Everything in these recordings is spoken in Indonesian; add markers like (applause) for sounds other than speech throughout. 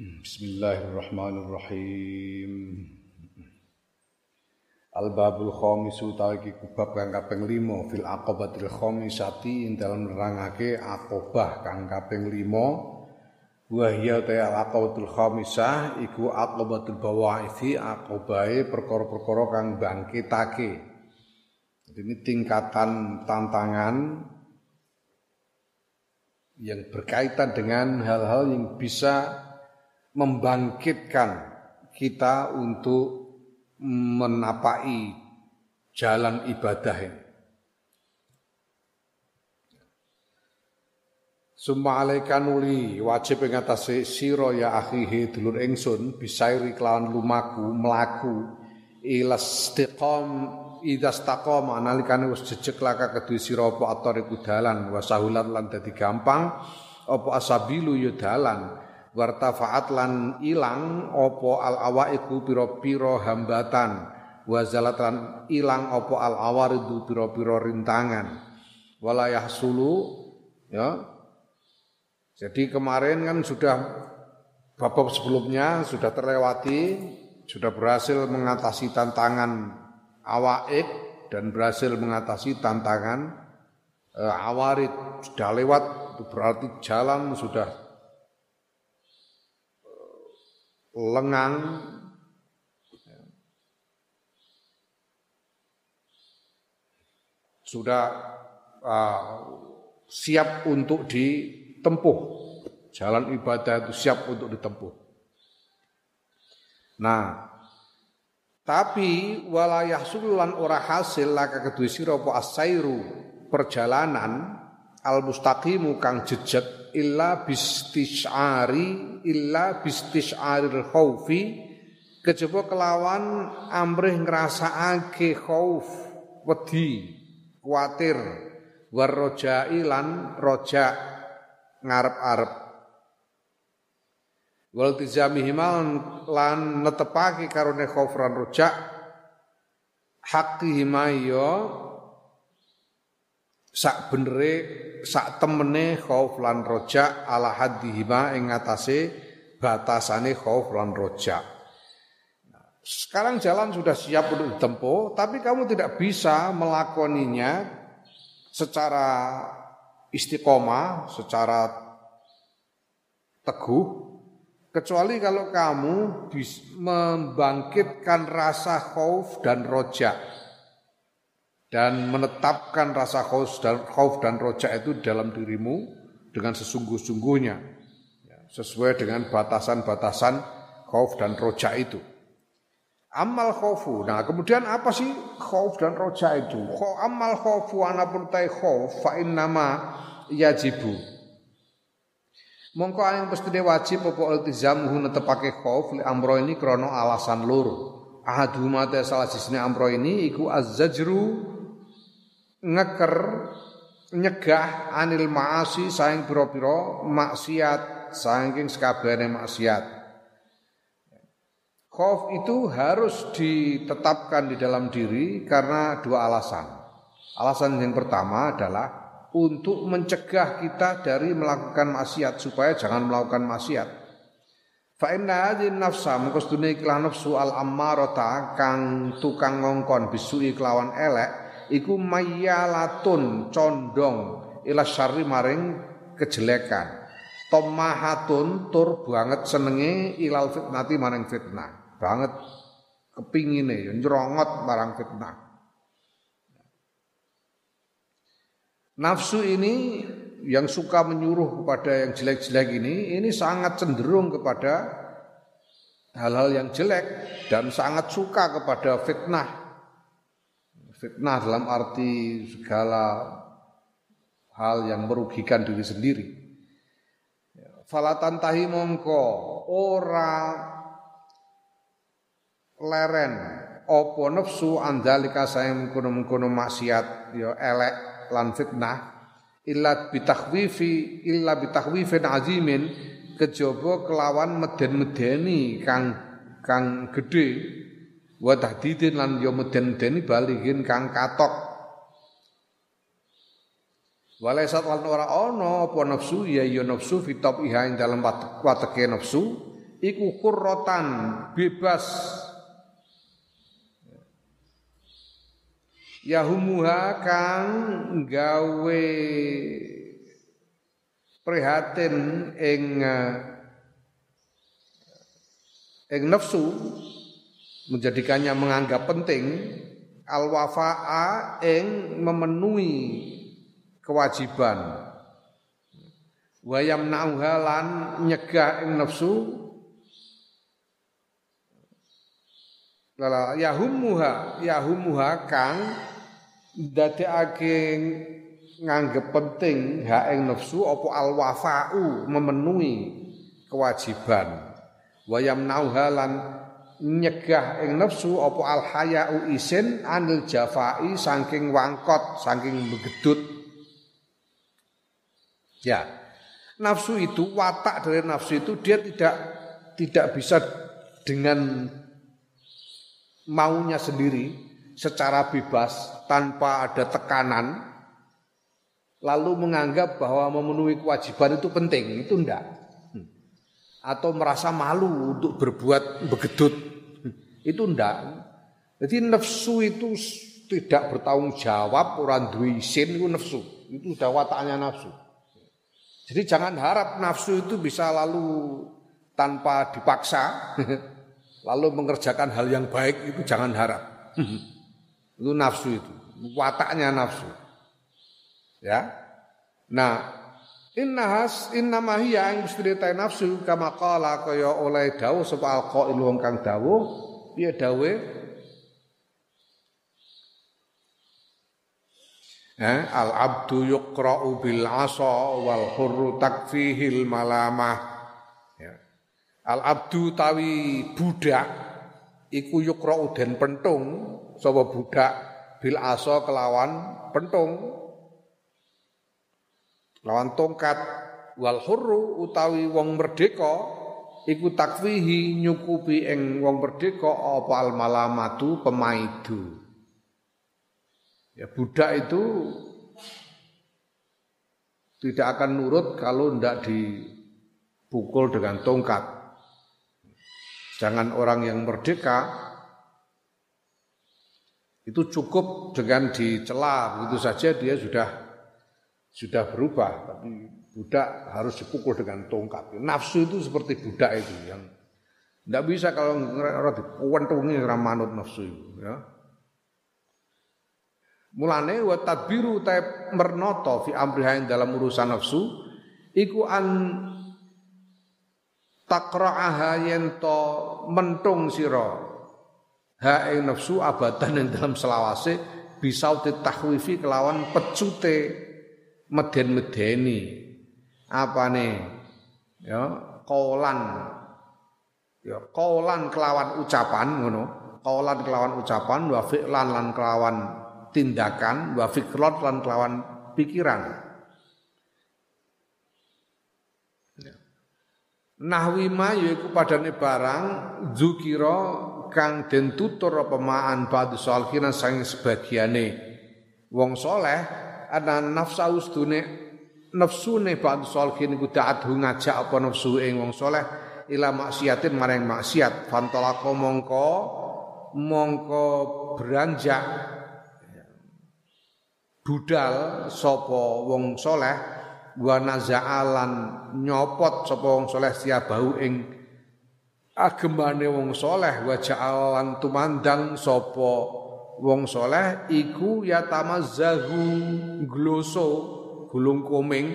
Bismillahirrahmanirrahim. Al-babul khamisu utawi bab kang kaping 5 fil aqabatil khamisati ing dalem nerangake aqabah kang kaping 5 wa hiya ta al-aqabatul khamisah iku aqabatul bawaithi aqabahe perkara-perkara kang bangkitake. Ini tingkatan tantangan yang berkaitan dengan hal-hal yang bisa membangkitkan kita untuk menapai jalan ibadah ini. Summa alaika nuli wajib ing atase sira ya akhihi dulur ingsun bisairi kelawan lumaku mlaku ila istiqam idza staqama nalikane wis jejeg laka kedue sira apa atariku dalan wa sahulan lan dadi gampang apa asabilu ya dalan wartafaat lan ilang opo al awaiku piro-piro hambatan. Wazalat lan ilang opo al awaridu piro-piro rintangan. Walayah sulu ya. Jadi kemarin kan sudah babak sebelumnya sudah terlewati sudah berhasil mengatasi tantangan awaik dan berhasil mengatasi tantangan e, awarid. Sudah lewat berarti jalan sudah lengang. Sudah uh, siap untuk ditempuh. Jalan ibadah itu siap untuk ditempuh. Nah tapi walayah sululan ora hasil laka kedua sira asairu perjalanan al mustaqimu kang jejak illa bistisyari illa bistisyaril khaufi kejaba kelawan amrih ngrasakake khauf wedi kuatir. Warrojai lan roja ngarep-arep. Wal tizamihima lan netepake karone khauf lan roja haqqihima ya sak benere sak temene khauf lan roja ala haddihima ing ngatasé batasane khauf lan roja. Sekarang jalan sudah siap untuk ditempuh, tapi kamu tidak bisa melakoninya secara istiqomah, secara teguh, kecuali kalau kamu membangkitkan rasa khauf dan roja dan menetapkan rasa khauf dan khauf dan roja itu dalam dirimu dengan sesungguh-sungguhnya ya, sesuai dengan batasan-batasan khauf dan roja itu. Amal khaufu. Nah, kemudian apa sih khauf dan roja itu? Amal khaufu anapun tai khauf fa nama yajibu. Mongko yang mesti wajib apa iltizamuhu netepake khauf li amro ini krono alasan lur. Ahaduma salah sisine amro ini iku azzajru ngeker nyegah anil maasi saing pira-pira maksiat saking sekabehane maksiat. Khauf itu harus ditetapkan di dalam diri karena dua alasan. Alasan yang pertama adalah untuk mencegah kita dari melakukan maksiat supaya jangan melakukan maksiat. Fa inna hadhihi nafsa mengko sedune iklan nafsu al ammarata kang tukang ngongkon bisui kelawan elek iku mayyalatun condong ila syarri maring kejelekan. Tomahatun tur banget senenge ilal fitnati maring fitnah. Banget kepingine ya nyrongot marang fitnah. Nafsu ini yang suka menyuruh kepada yang jelek-jelek ini ini sangat cenderung kepada hal-hal yang jelek dan sangat suka kepada fitnah Fitnah dalam arti segala hal yang merugikan diri sendiri. Falatan tahi mongko ora leren opo nafsu andalika sayang mengkono-mengkono maksiat ya elek lan fitnah illa bitakhwifi illa bitakhwifin azimin kejaba kelawan meden-medeni kang kang gede wa tahdidin lan yo meden-medeni baligin kang katok. Walaisat lan ora ana apa nafsu ya ya nafsu fi iha ing dalem wateke nafsu iku kurrotan bebas. Yahumuha kang gawe prihatin ing ing nafsu menjadikannya menganggap penting al wafa'a ing memenuhi kewajiban. Wayam nauhalan nyegah ing nafsu. Lala yahumuha yahumuha kang dadekake nganggep penting hak ing nafsu apa al wafa'u memenuhi kewajiban. Wayam nauhalan nyegah ing nafsu apa al hayau isin anil jafai saking wangkot saking begedut. Ya. Nafsu itu watak dari nafsu itu dia tidak tidak bisa dengan maunya sendiri secara bebas tanpa ada tekanan lalu menganggap bahwa memenuhi kewajiban itu penting. Itu enggak. Atau merasa malu untuk berbuat begedut itu enggak jadi nafsu itu tidak bertanggung jawab orang duwe isin itu nafsu itu sudah wataknya nafsu jadi jangan harap nafsu itu bisa lalu tanpa dipaksa (laughs) lalu mengerjakan hal yang baik itu jangan harap. itu nafsu itu, wataknya nafsu. Ya. Nah, Innahas innama hiya ing mustiritai nafsu kama qala kaya oleh dawuh sapa alqail wong kang dawuh piye dawuhe? Eh, al abdu yuqra'u bil asa wal hurru takfihil malamah. Al abdu tawi budak iku yukra'u den pentung sapa budak bil aso kelawan pentung lawan tongkat. Wal hurru utawi wong merdeka iku takfihi nyukupi ing wong merdeka apa al malamatu pemaidu ya budak itu tidak akan nurut kalau ndak dipukul dengan tongkat. Jangan orang yang merdeka itu cukup dengan dicela begitu saja dia sudah sudah berubah tapi budak harus dipukul dengan tongkat. Nafsu itu seperti budak itu yang tidak bisa kalau orang dipuwentungi ora manut nafsu itu ya. Mulane wa tadbiru ta mernoto fi amriha dalam urusan nafsu iku an takra'aha yento mentung sira. Ha ing nafsu abadan ing dalam selawase bisa tahwifi kelawan pecute meden-medeni. Apane? Ya kaulan ya kaulan kelawan ucapan ngono. Kaulan kelawan ucapan wa fi'lan lan kelawan tindakan wa fikrat lan kelawan pikiran. Nahwi ma yaiku padane barang zukira kang den tutur apa ma'an ba'd salihina saking sebagiane wong soleh ana nafsa ustune nafsune ba'd salihin iku da'athu ngajak apa nafsu ing wong soleh ila maksiatin maring maksiat. Fantolako mongko mongko beranjak budal sapa wong soleh wa nazaalan nyopot sapa wong saleh siabau ing agemane wong saleh wa ja'alan tumandang sapa wong saleh iku yatamazzahu gloso gulung koming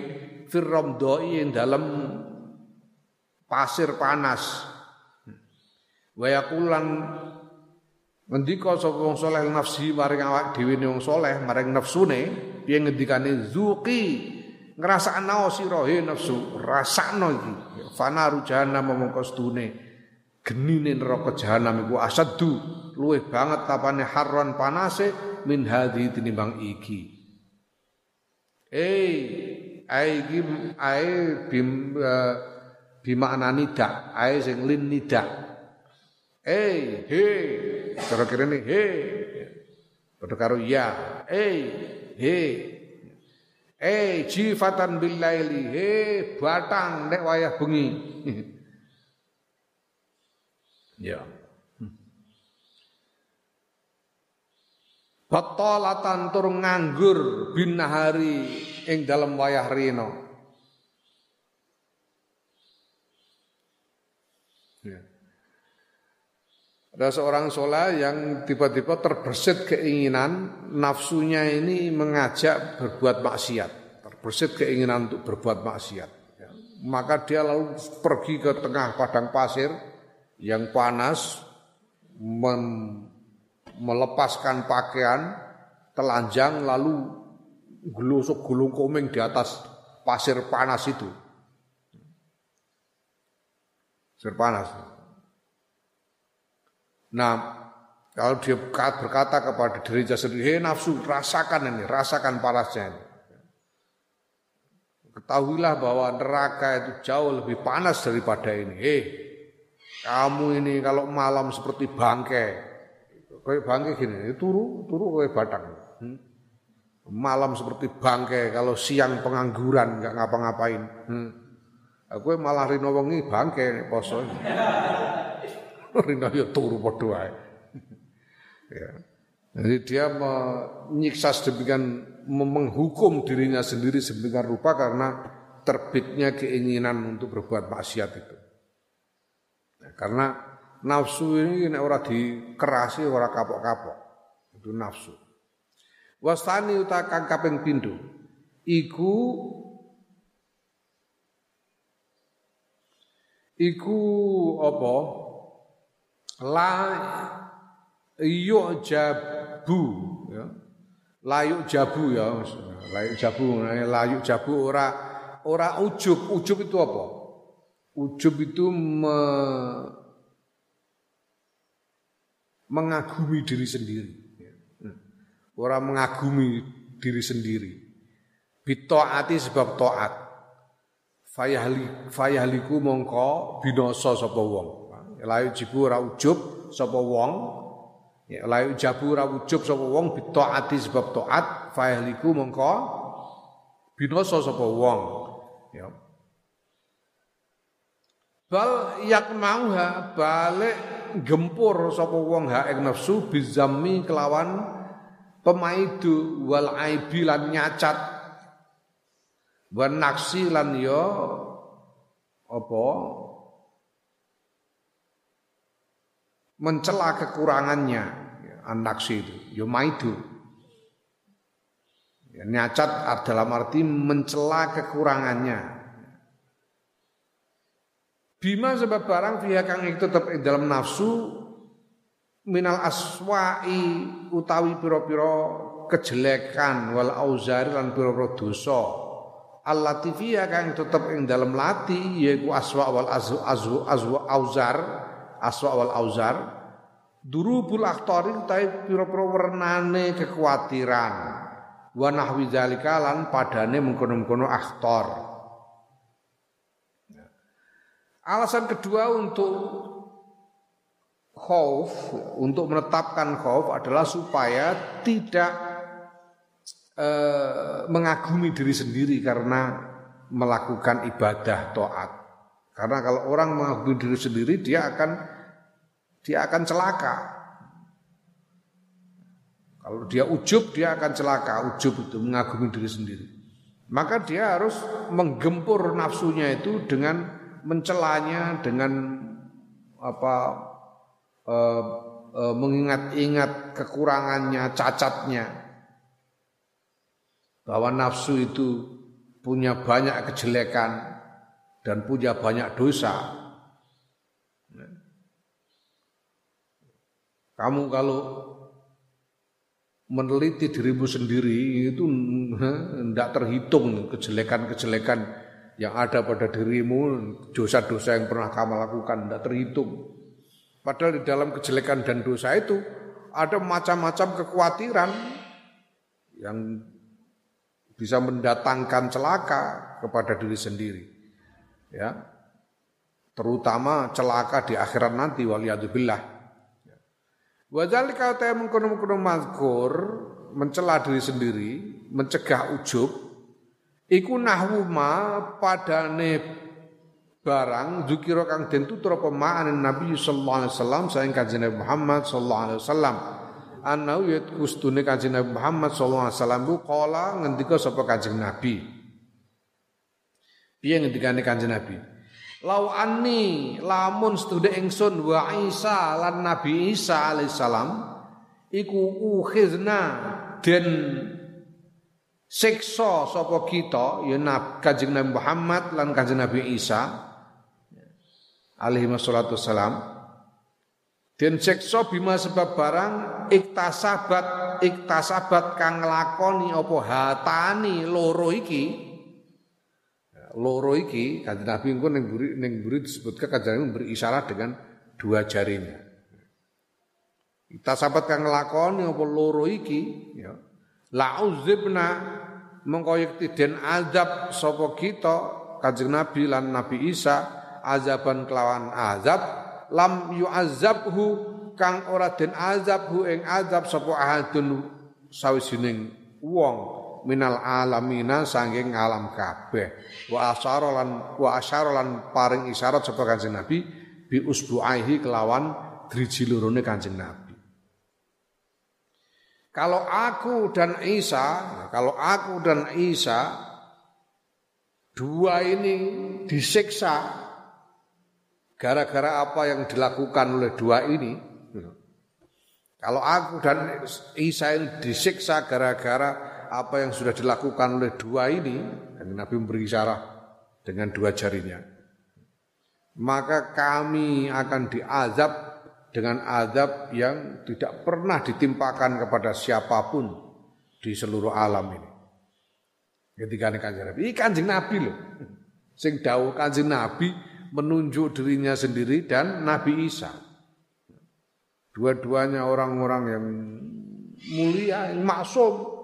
firramdoi ing dalem pasir panas. Wa yaqulan ngendika sapa wong saleh nafsi maring awak dhewe wong saleh maring nafsune piye ngendikane zuqi ngrasakno sira he nafsu rasakno iki. Fanaru jahannam mongko stune genine neraka jahanam iku asaddu luwih banget tapane harron panase min hadhi tinimbang iki. Eh ai iki ai bim uh, bimakna nida ai sing lin nida eh he cara kirene he padha karo ya eh he Eh jifatan billaili he batang nek wayah bengi. (laughs) Ya. Batalatan tur nganggur bin nahari ing dalam wayah rino. Ya. Ada seorang soleh yang tiba-tiba terbersit keinginan nafsunya ini mengajak berbuat maksiat, terbersit keinginan untuk berbuat maksiat. Ya. Maka dia lalu pergi ke tengah padang pasir yang panas, melepaskan pakaian telanjang lalu gelusuk gulung komeng di atas pasir panas itu. Pasir panas. Nah, kalau dia berkata kepada dirinya sendiri, hei nafsu, rasakan ini, rasakan panasnya ini. Ketahuilah bahwa neraka itu jauh lebih panas daripada ini. Hei, kamu ini kalau malam seperti bangkai, Kayak bangke gini, turu, turu kayak batang. Hmm? Malam seperti bangke, kalau siang pengangguran nggak ngapa-ngapain. Hmm. Aku malah rino wengi bangke poso. (laughs) rino ya turu padha wae. (laughs) ya. Jadi dia menyiksa sedemikian menghukum dirinya sendiri sedemikian rupa karena terbitnya keinginan untuk berbuat maksiat itu. Nah, karena nafsu ini nek ora dikerasi ora kapok-kapok. Itu nafsu. Wastani utakan kaping pindho? Iku iku apa? La yuk jabu ya. Layuk jabu ya. Layuk jabu layuk jabu ora ora ujub. Ujub itu apa? Ujub itu me, mengagumi diri sendiri. Hmm. Orang mengagumi diri sendiri. Bitoati sebab toat. Fayahli, fayahliku mongko binoso sapa wong. Layu jibu ora ujub sapa wong. Ya, layu jabu ora ujub sapa wong bitoati sebab toat. Fayahliku mongko binoso sapa wong. Ya. Bal yak mauha balik gempur sapa wong ha ing nafsu bizammi kelawan pemaidu wal aibi lan nyacat wan naksi lan ya apa? Mencela kekurangannya. Ya, naksi itu ya maidu. Ya, nyacat dalam arti mencela kekurangannya Bima sebab barang fiha kang itu tetap dalam nafsu minal aswa'i utawi pira-pira kejelekan wal auzari lan pira-pira dosa. Allatifia kang tetep ing dalam lati yaiku aswa wal azwa azwa azwa auzar aswa wal auzar durubul akhtari utawi pira-pira wernane kekhawatiran. Wa nahwi zalika lan padane mengkono-mengkono akhtar Alasan kedua untuk khauf, untuk menetapkan khauf adalah supaya tidak eh, mengagumi diri sendiri karena melakukan ibadah toat. Karena kalau orang mengagumi diri sendiri dia akan dia akan celaka. Kalau dia ujub dia akan celaka, ujub itu mengagumi diri sendiri. Maka dia harus menggempur nafsunya itu dengan mencelanya dengan apa eh, eh, mengingat-ingat kekurangannya, cacatnya. Bahwa nafsu itu punya banyak kejelekan dan punya banyak dosa. Kamu kalau meneliti dirimu sendiri itu (laughs) tidak terhitung kejelekan-kejelekan yang ada pada dirimu, dosa-dosa yang pernah kamu lakukan tidak terhitung. Padahal di dalam kejelekan dan dosa itu ada macam-macam kekhawatiran yang bisa mendatangkan celaka kepada diri sendiri. Ya. Terutama celaka di akhirat nanti waliyadzubillah. Wadzalika ta mengkono-mengkono mencela diri sendiri, mencegah ujub Iku nahwu ma padane barang zukira kang den tutur ma'an Nabi sallallahu alaihi wasallam saing kanjeng Nabi Muhammad sallallahu alaihi wasallam. Anau yat kustune kanjeng Nabi Muhammad sallallahu alaihi wasallam kala ngendika sapa kanjeng Nabi. Piye ngendikane kanjeng Nabi? Lau anni lamun setude ingsun wa Isa lan Nabi Isa alaihissalam iku ukhizna den siksa sapa kita ya Kanjeng Nabi Muhammad lan Kanjeng Nabi Isa alaihi wassalatu wassalam den siksa bima sebab barang iktasabat iktasabat kang nglakoni apa hatani loro iki loro iki kanjeng Nabi engko ning buri ning buri disebutkan kanjeng Nabi memberi isyarat dengan dua jarinya. Kita sahabat kang nglakoni apa loro iki ya. La uzibna mengko den azab sapa kita kanjeng Nabi lan Nabi Isa azaban kelawan azab lam yu'azzabhu kang ora den azabhu ing azab sapa ahadun sawisining wong minal alamina sanging alam kabeh. Wa asyara lan wa asyara lan paring isyarat sapa Kanjeng Nabi bi usbuaihi kelawan driji lorone Kanjeng Nabi kalau aku dan Isa kalau aku dan Isa dua ini disiksa gara-gara apa yang dilakukan oleh dua ini kalau aku dan Isa ini disiksa gara-gara apa yang sudah dilakukan oleh dua ini, dan Nabi memberi isyarat dengan dua jarinya, maka kami akan diazab dengan azab yang tidak pernah ditimpakan kepada siapa pun di seluruh alam ini. Ketika ini kanjeng Nabi, ini kanjeng Nabi loh. (laughs) Sing dawuh kanjeng Nabi menunjuk dirinya sendiri dan Nabi Isa. Dua-duanya orang-orang yang mulia, yang maksum,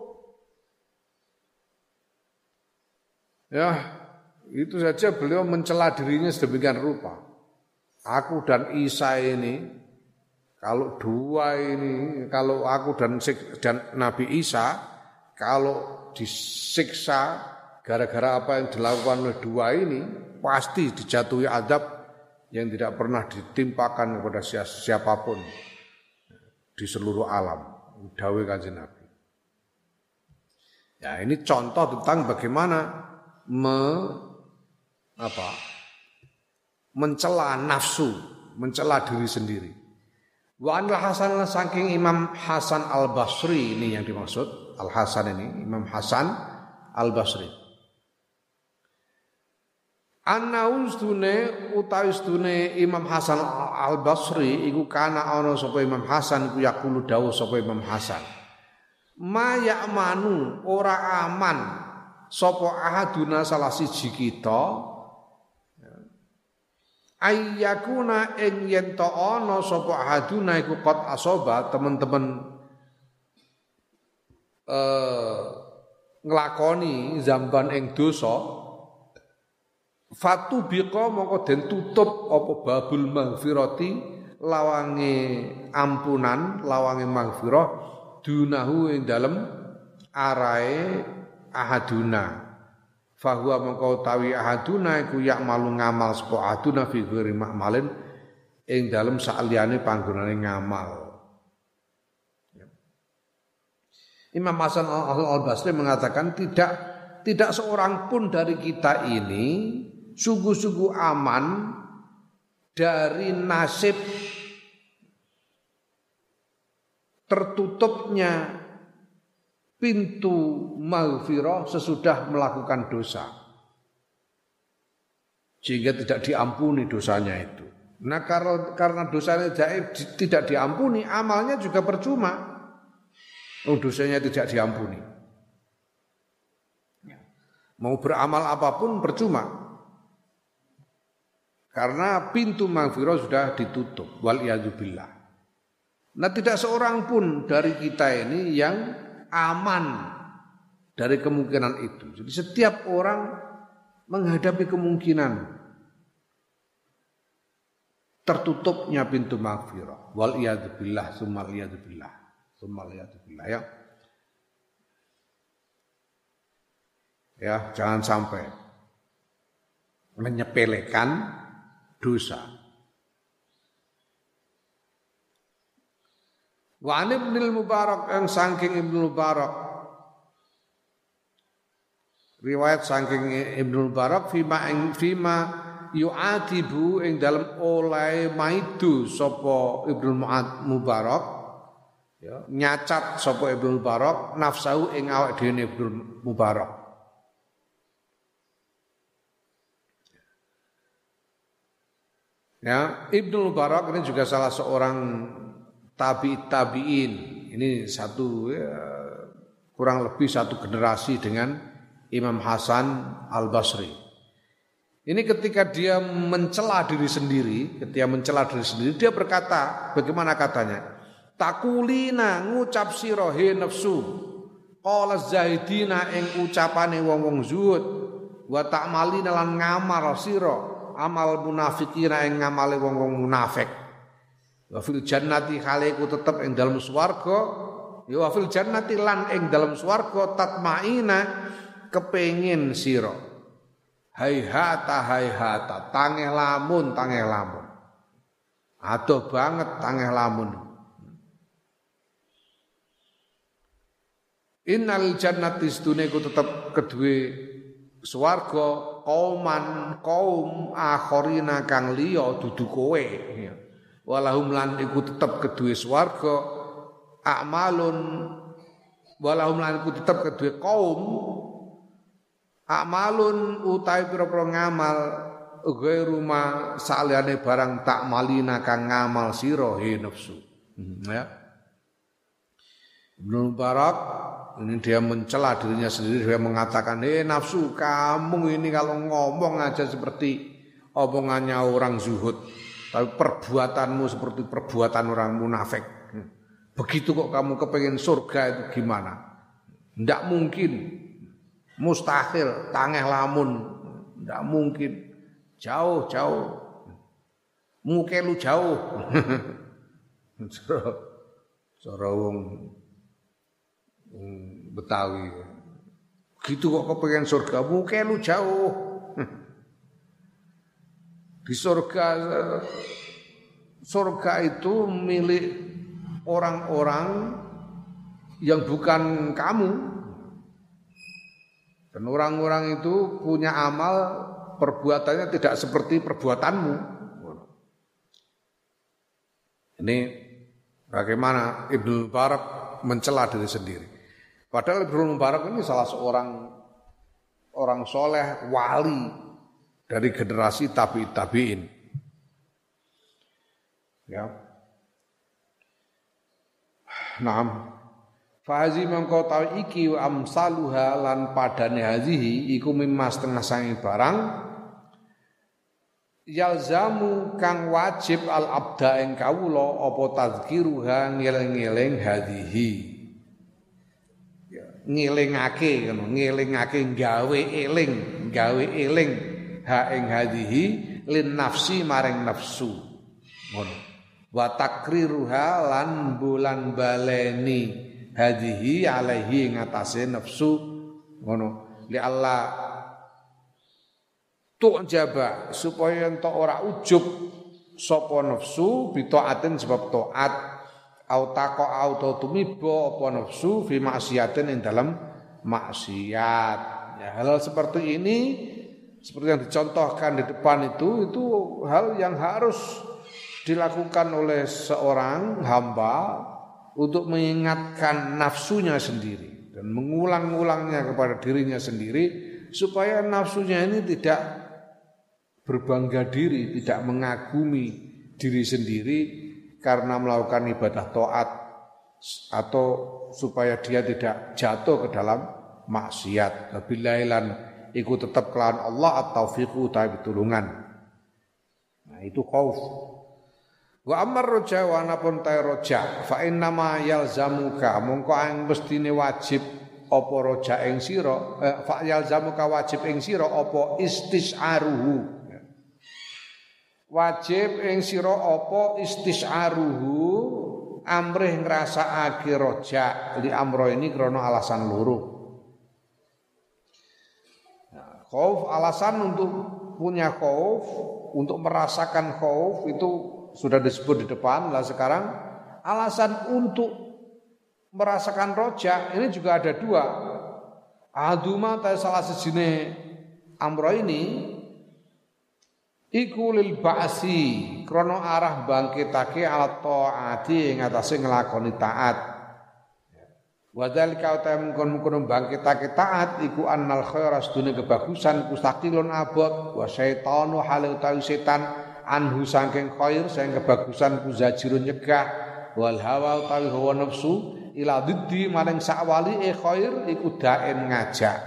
Ya, itu saja beliau mencela dirinya sedemikian rupa. Aku dan Isa ini, kalau dua ini, kalau aku dan dan Nabi Isa, kalau disiksa gara-gara apa yang dilakukan oleh dua ini, pasti dijatuhi adab yang tidak pernah ditimpakan kepada siapa pun di seluruh alam. Dawe kanjeng Nabi. Ya ini contoh tentang bagaimana me, apa, mencela nafsu, mencela diri sendiri. Wa anil Hasan saking Imam Hasan Al Basri ini yang dimaksud Al Hasan ini Imam Hasan Al Basri. Anna ustune utawi Imam Hasan Al Basri iku kana ana sapa Imam Hasan ku yaqulu dawuh sapa Imam Hasan. Ma ya'manu ora aman sapa ahaduna salah siji kita ayyakuna ing yen to ana sapa ahaduna iku qad asoba teman-teman eh nglakoni zamban ing dosa. Fatu biqa mongko den tutup apa babul maghfirati lawange ampunan lawange maghfirah dunahu ing dalem arae ahaduna fahuwa mengkau tawi ahaduna iku yak malu ngamal sapa ahaduna fi ghairi ma'malin ing dalem sakliyane panggonane ngamal. Imam Hasan Al-Basri mengatakan tidak tidak seorang pun dari kita ini sungguh-sungguh aman dari nasib tertutupnya pintu maghfirah sesudah melakukan dosa. Sehingga tidak diampuni dosanya itu. Nah karena, karena dosanya tidak diampuni, amalnya juga percuma. Oh, dosanya tidak diampuni. Mau beramal apa pun percuma. Karena pintu maghfirah sudah ditutup. Wal Nah tidak seorang pun dari kita ini yang aman dari kemungkinan itu. Jadi setiap orang menghadapi kemungkinan tertutupnya pintu maghfirah. Wal iyadzubillah, summal iyadzubillah. Summal iyadzubillah ya. Ya, jangan sampai menyepelekan dosa. Wa Ibnul Mubarak yang saking Ibnu Mubarak. Riwayat saking Ibnu Mubarak fima ing fima yu'atibu ing dalam oleh maidu sapa Ibnu Mubarak. Ya nyacat sapa Ibnu Mubarak nafsu ing awak dhewe Ibnu Mubarak. Ya, Ibnu Mubarak ini juga salah seorang tabi tabiin. Ini satu ya, kurang lebih satu generasi dengan Imam Hasan Al Basri. Ini ketika dia mencela diri sendiri, ketika mencela diri sendiri, dia berkata, bagaimana katanya? Takulina ngucap sirohe nafsu. Qala zahidina ing ucapane wong-wong zuhud wa ta'malina lan ngamal sira amal munafikina ing ngamale wong-wong munafik. Wa fil jannati khaliku tetep ing dalam swarga ya wa fil jannati lan ing dalam swarga tatmaina kepengin sira. Haihata haihata tangeh lamun tangeh lamun. Adoh banget tangeh lamun. Innal jannati sedune ku tetep kedue swarga kauman kaum akhirina kang liya dudu kowe. Ya walahum lan iku tetep kedue swarga. Amalun walahum lan iku tetep kedue kaum amalun utai pira-pira ngamal ghairu ma saliyane barang tak malina kang ngamal sira he nafsu. Hmm, ya. Ibnu Barak ini dia mencela dirinya sendiri dia mengatakan eh nafsu kamu ini kalau ngomong aja seperti omongannya orang zuhud tapi perbuatanmu seperti perbuatan orang munafik. Begitu kok kamu kepengen surga itu gimana? Tidak mungkin. Mustahil, tangeh lamun. Tidak mungkin. Jauh, jauh. Muke lu jauh. (laughs) Cara wong Betawi. Gitu kok kepengen surga, muke lu jauh. Di surga surga itu milik orang-orang yang bukan kamu. Dan orang-orang itu punya amal perbuatannya tidak seperti perbuatanmu. Ini bagaimana Ibnu Mubarak mencela diri sendiri. Padahal Ibnu Mubarak ini salah seorang orang soleh, wali, dari generasi tabi tabiin. Ya. Naam. Fahazi mengkau tahu iki wa amsaluha lan padane hazihi iku mimma setengah sangi barang yalzamu kang wajib al abda ing kawula apa tazkiruha ngeling-eling hadhihi ya, ngelingake ngono ngelingake gawe eling gawe eling ha ing hadhihi lin nafsi maring nafsu. Ngono. Wa takriruha lan bulan baleni hadhihi alaihi ngatasé nafsu. Ngono. Li Allah tuh jaba supaya entuk ora ujub sapa nafsu bitaatin sebab taat au taqa au tumiba apa nafsu fi maksiatin ing dalam maksiat. Ya hal seperti ini seperti yang dicontohkan di depan itu itu hal yang harus dilakukan oleh seorang hamba untuk mengingatkan nafsunya sendiri dan mengulang-ulangnya kepada dirinya sendiri supaya nafsunya ini tidak berbangga diri, tidak mengagumi diri sendiri karena melakukan ibadah taat atau supaya dia tidak jatuh ke dalam maksiat. Bilailan iku tetap kelawan Allah atau taufiqu ta pitulungan. Nah, itu khauf. Wa amar roja wa anapun ta roja fa inna ma yalzamuka mongko ang mestine wajib apa roja ing sira eh, fa yalzamuka wajib ing sira apa istis'aruhu. Wajib ing sira apa istis'aruhu amrih ngrasakake roja li amro ini krana alasan loro. Khauf alasan untuk punya khauf untuk merasakan khauf itu sudah disebut di depan. Lah sekarang alasan untuk merasakan rojak ini juga ada dua. Aduma ta salah sejine amro ini iku lil ba'si krana arah bangkitake ala taati ing atase nglakoni taat Wadhalika utai mengkon-mengkon bangkitake taat iku annal khaira sedune kebagusan kustakilun abot wa syaitanu hale utawi setan anhu saking khair sing kebagusan ku zajirun nyegah wal hawa utawi hawa nafsu ila diddi maring sakwali e khair iku daen ngajak.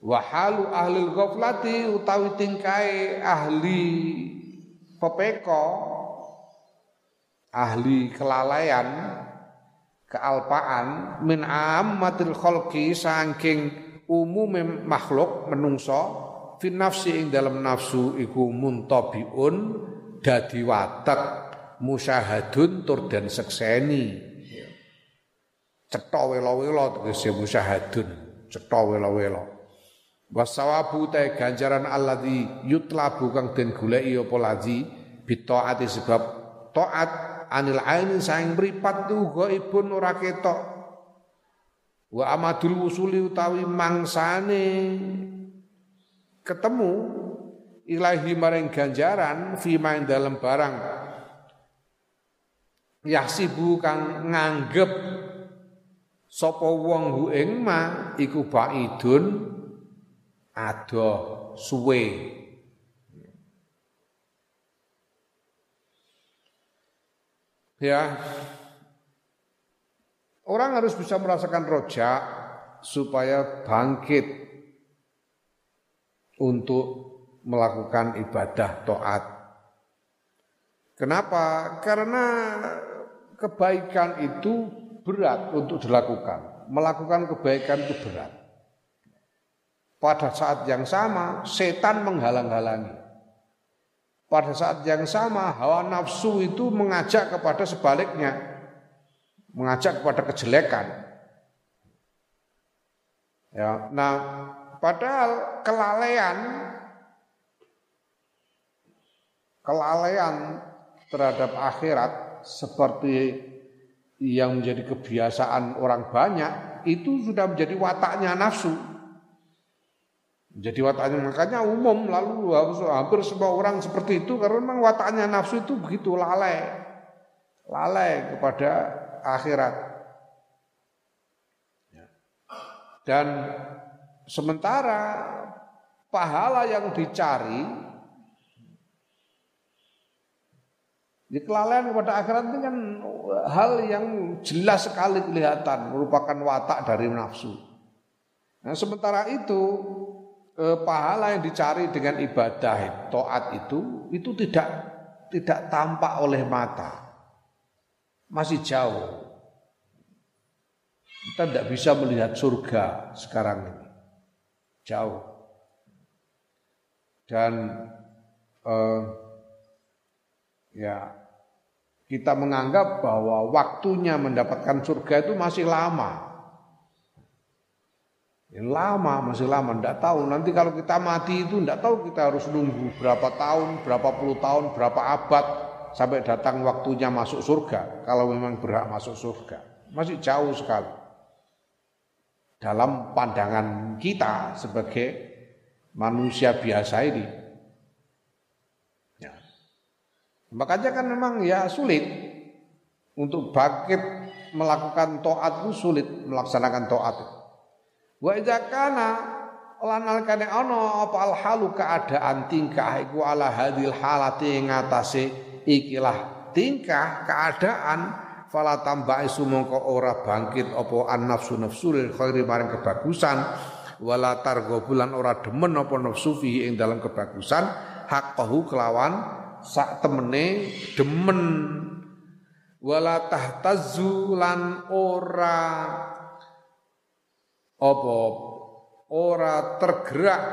Wa halu ahli ghaflati utawi tingkai ahli pepeko ahli kelalaian kealpaan min ammatil khalqi saking umum makhluk menungso fi nafsi ing dalam nafsu iku muntabiun dadi watak musyahadun tur dan sekseni. Cetha wela-wela tegese musyahadun cetha wela-wela. Wasawabu ta ganjaran alladzi yutlabu kang den goleki apa ladzi bitaati sebab taat anil aini saing mripat tu ghaibun ora ketok. Wa amadul usuli utawi mangsane. Ketemu ilahi maring ganjaran fima ing dalam barang. Yahsibu kang nganggep sapa wong hu ing ma iku baidun ado suwe Ya, orang harus bisa merasakan rojak supaya bangkit untuk melakukan ibadah to'at. Kenapa? Karena kebaikan itu berat untuk dilakukan. Melakukan kebaikan itu berat. Pada saat yang sama, setan menghalang-halangi. Pada saat yang sama hawa nafsu itu mengajak kepada sebaliknya. Mengajak kepada kejelekan. Ya, nah padahal kelalaian kelalaian terhadap akhirat seperti yang menjadi kebiasaan orang banyak itu sudah menjadi wataknya nafsu. Jadi wataknya makanya umum lalu hampir semua orang seperti itu karena memang wataknya nafsu itu begitu lalai, lalai kepada akhirat. Ya. Dan sementara pahala yang dicari di kelalaian kepada akhirat ini kan hal yang jelas sekali kelihatan merupakan watak dari nafsu. Nah, sementara itu eh, pahala yang dicari dengan ibadah toat itu itu tidak tidak tampak oleh mata. Masih jauh. Kita tidak bisa melihat surga sekarang ini. Jauh. Dan eh, ya kita menganggap bahwa waktunya mendapatkan surga itu masih lama lama, masih lama, tidak tahu. Nanti kalau kita mati itu tidak tahu kita harus nunggu berapa tahun, berapa puluh tahun, berapa abad sampai datang waktunya masuk surga. Kalau memang berhak masuk surga, masih jauh sekali. Dalam pandangan kita sebagai manusia biasa ini, ya. makanya kan memang ya sulit untuk bangkit melakukan toat itu sulit melaksanakan toat. Wa idza kana lan alkane ana apa al halu keadaan tingkah iku ala hadil halati ngatasé ikilah tingkah keadaan fala tambah isu mongko ora bangkit apa an nafsu nafsu lil khairi maring kebagusan wala targhabulan ora demen apa nafsu fi ing dalam kebagusan haqqahu kelawan sak temene demen. Wala tahtazzu lan ora apa ora tergerak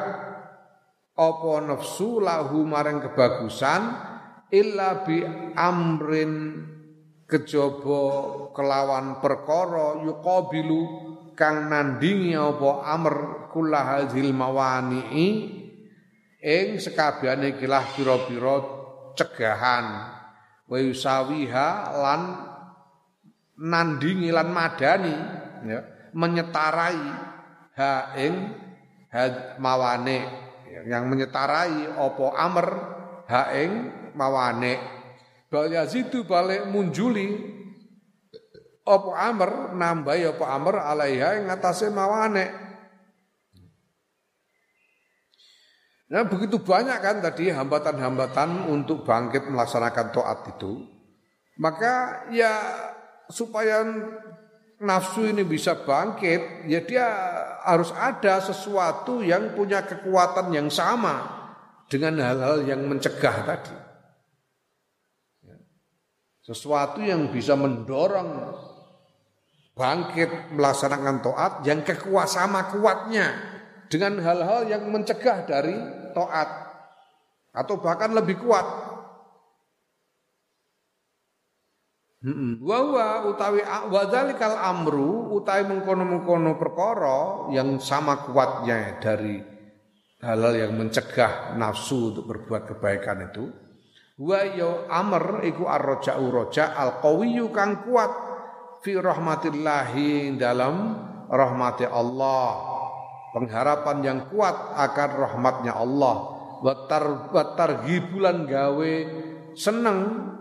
apa nafsu lahu maring kebagusan illa bi amrin kejaba kelawan perkara yuqabilu kang nandingi apa amr kullahadzil mawani'i ing sekabehane kilah pira-pira cegahan. Wa lan nandingi lan madani. Ya menyetarai ha ing mawane yang menyetarai opo amr ha ing mawane bal yazidu balik munjuli opo amr nambahi opo amr alaiha ing atase mawane Nah begitu banyak kan tadi hambatan-hambatan untuk bangkit melaksanakan toat itu. Maka ya supaya nafsu ini bisa bangkit, ya dia harus ada sesuatu yang punya kekuatan yang sama dengan hal-hal yang mencegah tadi. Ya. Sesuatu yang bisa mendorong bangkit melaksanakan toat yang kekuasaan kuatnya dengan hal-hal yang mencegah dari toat atau bahkan lebih kuat. Wawa utawi wadzalikal amru utawi mengkono-mengkono perkara yang sama kuatnya dari hal-hal yang mencegah nafsu untuk berbuat kebaikan itu. Wa yo ya amr iku arroja'u roja al qawiyyu kang kuat fi rahmatillahi dalam rahmati Allah pengharapan yang kuat akan rahmatnya Allah watar gibulan gawe seneng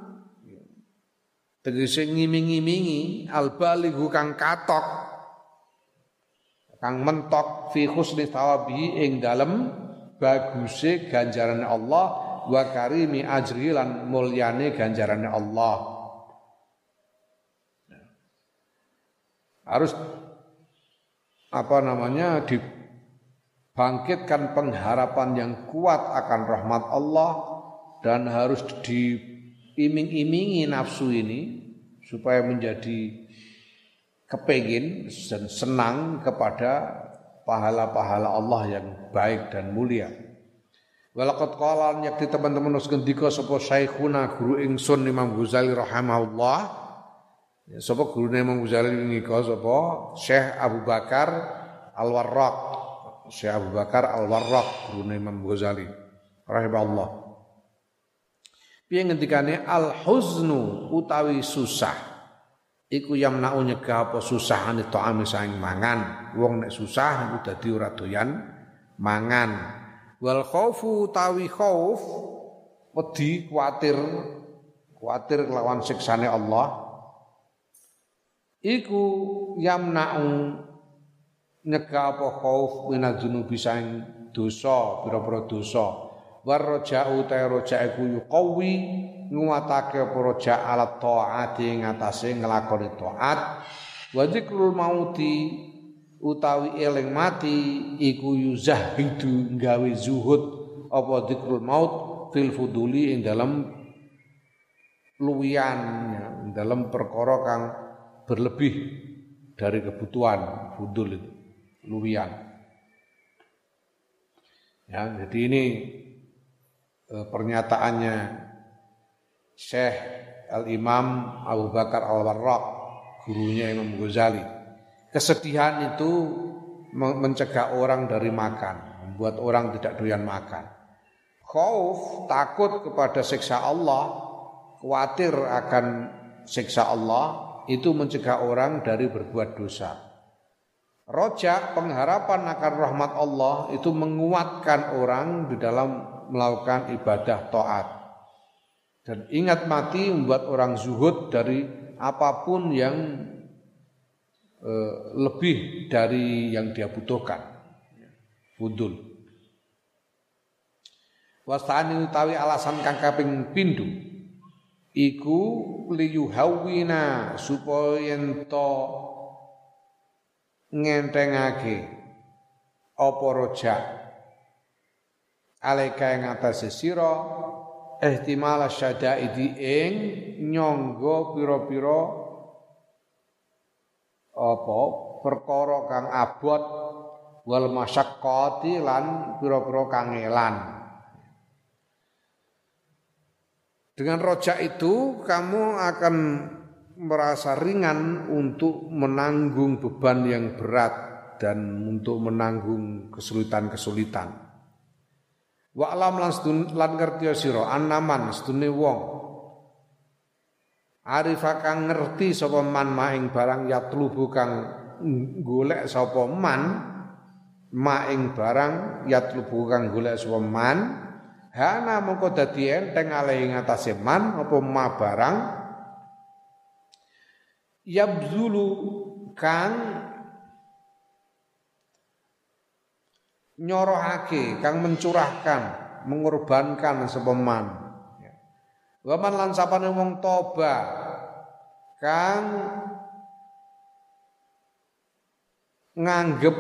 tegese ngiming-imingi al balighu kang katok kang mentok fi husni thawabi ing dalem baguse ganjaran Allah wa karimi ajri lan mulyane ganjaran Allah. Harus apa namanya di bangkitkan pengharapan yang kuat akan rahmat Allah dan harus diiming-imingi nafsu ini supaya menjadi kepingin dan senang kepada pahala-pahala Allah yang baik dan mulia. Walaqad qala yakti teman-teman wis ngendika sapa Syekhuna guru ingsun Imam Ghazali rahimahullah. Ya, sapa gurune Imam Ghazali ngendika sapa Syekh Abu Bakar Al-Warraq Syekh Abu Bakar Al-Warraq guru Imam Ghazali rahimahullah. Piye ngendikane al-huznu utawi susah iku yamna'u nyegah apa susahane ta'ami saing mangan. Wong nek susah iku dadi ora doyan mangan. Wal khaufu utawi khauf wedi kuatir kuatir kelawan siksane Allah iku yamna'u nyegah apa khauf minal dzunubi saing dosa pira-pira dosa war raja'u ta raja iku yuqawi nguwatake apa raja ala taati ngatasé nglakoni taat. Wa zikrul mauti utawi eling mati iku yuzahidu gawe zuhud. Apa zikrul maut? Fil fuduli ing dalam luwian ya, dalam perkara kang berlebih dari kebutuhan fudul itu luwian. Ya, jadi ini pernyataannya Syekh Al-Imam Abu Bakar Al-Warraq, gurunya Imam Ghazali. Kesedihan itu mencegah orang dari makan, membuat orang tidak doyan makan. Khauf, takut kepada siksa Allah, khawatir akan siksa Allah, itu mencegah orang dari berbuat dosa. Rojak pengharapan akan rahmat Allah itu menguatkan orang di dalam melakukan ibadah taat. Dan ingat mati membuat orang zuhud dari apa pun yang e, lebih dari yang dia butuhkan. Fudul. Wastani utawi alasan kang kaping pindho iku liyuhawina supaya ento ngentengake apa rojak alaika ing atase sira ihtimal syadaidi ing nyangga pira-pira apa perkara kang abot wal masyaqqati lan pira-pira kangelan dengan rojak itu kamu akan merasa ringan untuk menanggung beban yang berat dan untuk menanggung kesulitan-kesulitan. Wa alam lan lan ngerti sira annaman sedune wong. Arifa kang ngerti sapa man maing barang yatlubu kang golek sapa man maing barang yatlubu kang golek sapa man hana mongko dadi enteng ale ing atase man apa ma barang. Yabzulu kang nyorohake kang mencurahkan mengorbankan sapa man Waman lan sapane wong toba kang nganggep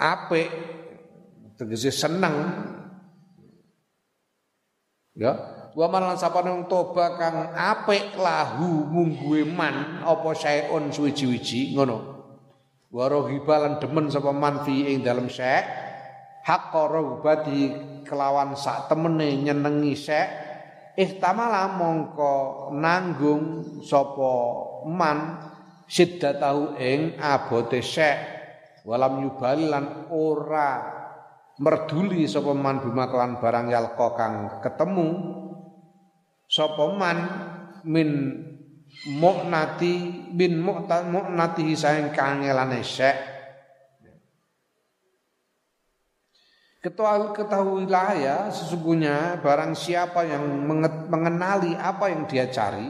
apik tegese seneng. Ya. Waman lan sapane wong toba kang apik lahu mungguwe man apa saeun suwi-wiji ngono. Waro hibalan demen sapa man fi ing dalem syek haqqara ubadi kelawan sak temene nyenengi syek ihtamala mongko nanggung sapa man siddatahu ing abote syek walam yubali lan ora merduli sapa man bima kelan barang yalqa kang ketemu. Sapa man min mu'nati bin mu'nati saing kangelane syek Ketahuilah ya sesungguhnya barang siapa yang mengenali apa yang dia cari,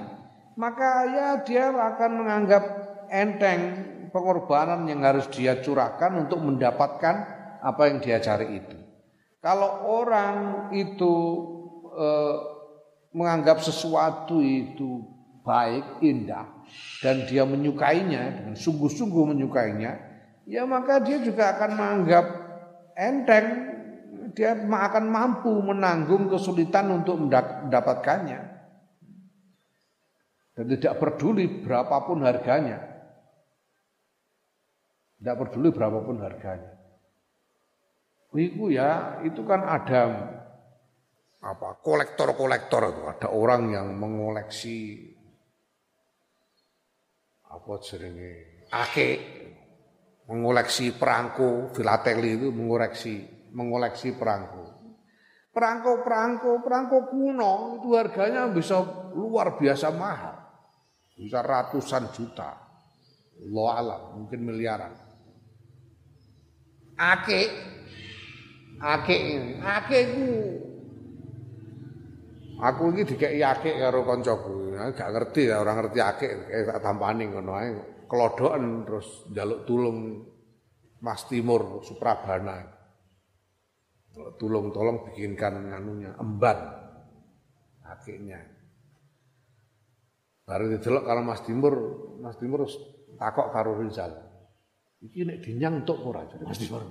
maka ya dia akan menganggap enteng pengorbanan yang harus dia curahkan untuk mendapatkan apa yang dia cari itu. Kalau orang itu eh, menganggap sesuatu itu baik, indah, dan dia menyukainya dengan sungguh-sungguh menyukainya, ya maka dia juga akan menganggap enteng dia akan mampu menanggung kesulitan untuk mendapatkannya. Dan tidak peduli berapapun harganya. Tidak peduli berapapun harganya. Itu ya, itu kan ada apa kolektor-kolektor itu ada orang yang mengoleksi apa jenenge ake mengoleksi perangko filateli itu mengoleksi mengoleksi perangko. Perangko-perangko, perangko kuno itu harganya bisa luar biasa mahal. Bisa ratusan juta. Allah alam, mungkin miliaran. Ake, ake ini, ake itu Aku ini dikei ake karo koncoku, gak ngerti ya orang ngerti ake, kayak tampani ae. Kelodokan terus jaluk tulung Mas Timur Suprabana tolong tolong bikinkan anunya emban. Akhirnya. Baru didelok kalau Mas Timur Mas Timur takok karo Rizal. Iki nek dinyang tok ora Mas Timur.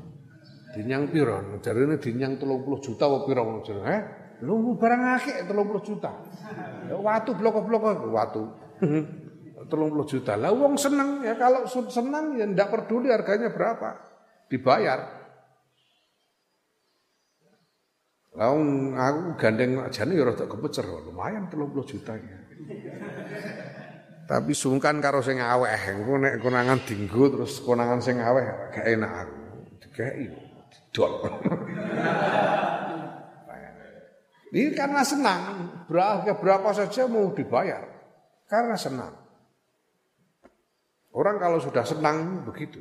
Dinyang piro? Jarine dinyang 30 juta apa piro ngono jare eh lu barang akeh 30 juta. Ya, watu blok-blok watu. (laughs) 30 juta. Lah wong seneng. Ya kalau seneng ya ndak peduli harganya berapa. Dibayar Aku, aku gandeng jane ya rada kepecer, lumayan 30 juta ya. Tapi sungkan karo sing aweh, engko nek konangan dinggo terus konangan sing aweh gak enak aku. Dikei didol. Ini karena senang, berapa, berapa saja mau dibayar. Karena senang. Orang kalau sudah senang begitu.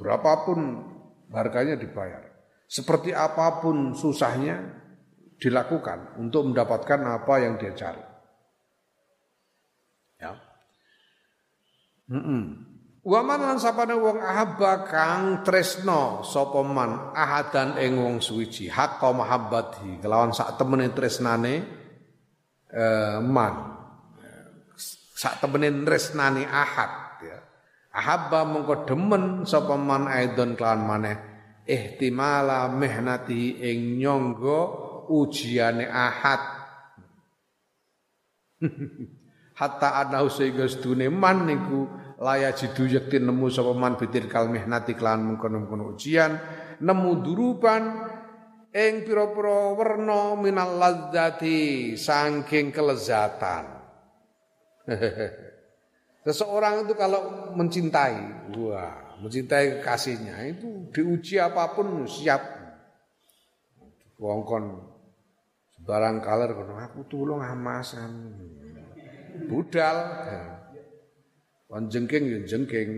Berapapun harganya dibayar. Seperti apa pun susahnya dilakukan untuk mendapatkan apa yang dia cari. Ya. Mm -mm. Waman lan sapane wong ahabba kang tresno sapa man ahadan ing wong suwiji hakka mahabbati kelawan sak temene tresnane eh, man sak temene tresnane ahad ya ahabba mengko demen sapa man aidon kelawan maneh ihtimala mihnati ing nyangga ujiane ahad. (laughs) Hatta anahu sehingga sedune man niku laya jidu yakti nemu sapa man bitir kal mihnati kelan mengkono-mengkono ujian. Nemu durupan ing pira-pira werna minal ladzati saking kelezatan. (laughs) Seseorang itu kalau mencintai, wah, mencintai kasihnya itu diuji apa pun siap. wong kon barang kaler kono aku tulung amasan. Budal. Kon jengking ya jengking.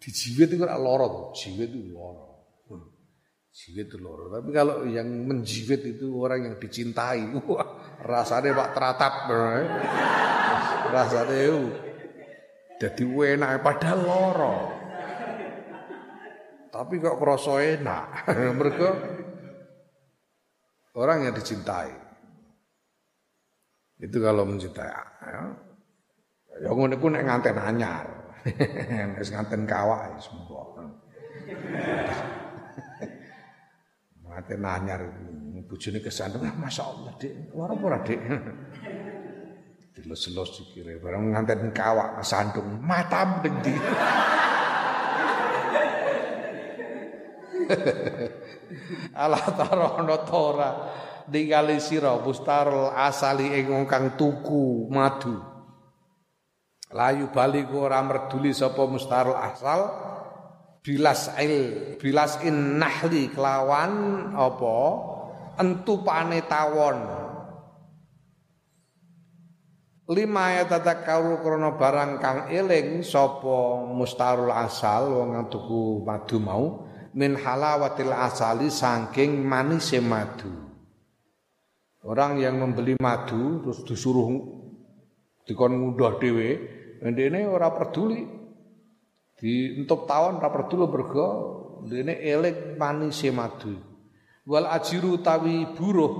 Dijiwit itu kan loro, jiwit itu loro. Jiwit loro. Tapi kalau yang menjiwit itu orang yang dicintai, (laughs) wah, rasanya pak teratap. rasanya itu. Jadi enak padahal loro. Tapi kok kroso enak. (laughs) Mereka orang yang dicintai. Itu kalau mencintai. Ya, ya ngono iku nek nganten anyar. (laughs) Wis nganten kawak ya semua. Nganten anyar bojone kesandung, ah, Masya Allah, Dik. Ora ora, Dik. (laughs) Dilus-lus barang nganten kawak kesandung, matam ndi. Allah (laughs) tarono tora ningali sira bustarul asali ing kang tuku madu. Layu bali ora merduli sapa mustarul asal bilas il bilas in nahli kelawan apa? Entupane tawon. Lima ya tatakaru krono barang kang eling sapa mustarul asal wong tuku madu mau min halawatil asali saking manise madu. Orang yang membeli madu terus disuruh dikon ngundah dhewe, ndene ora peduli. Di entuk tawon ora peduli mergo ndene eling manise madu. Wal ajiru tawi buruh.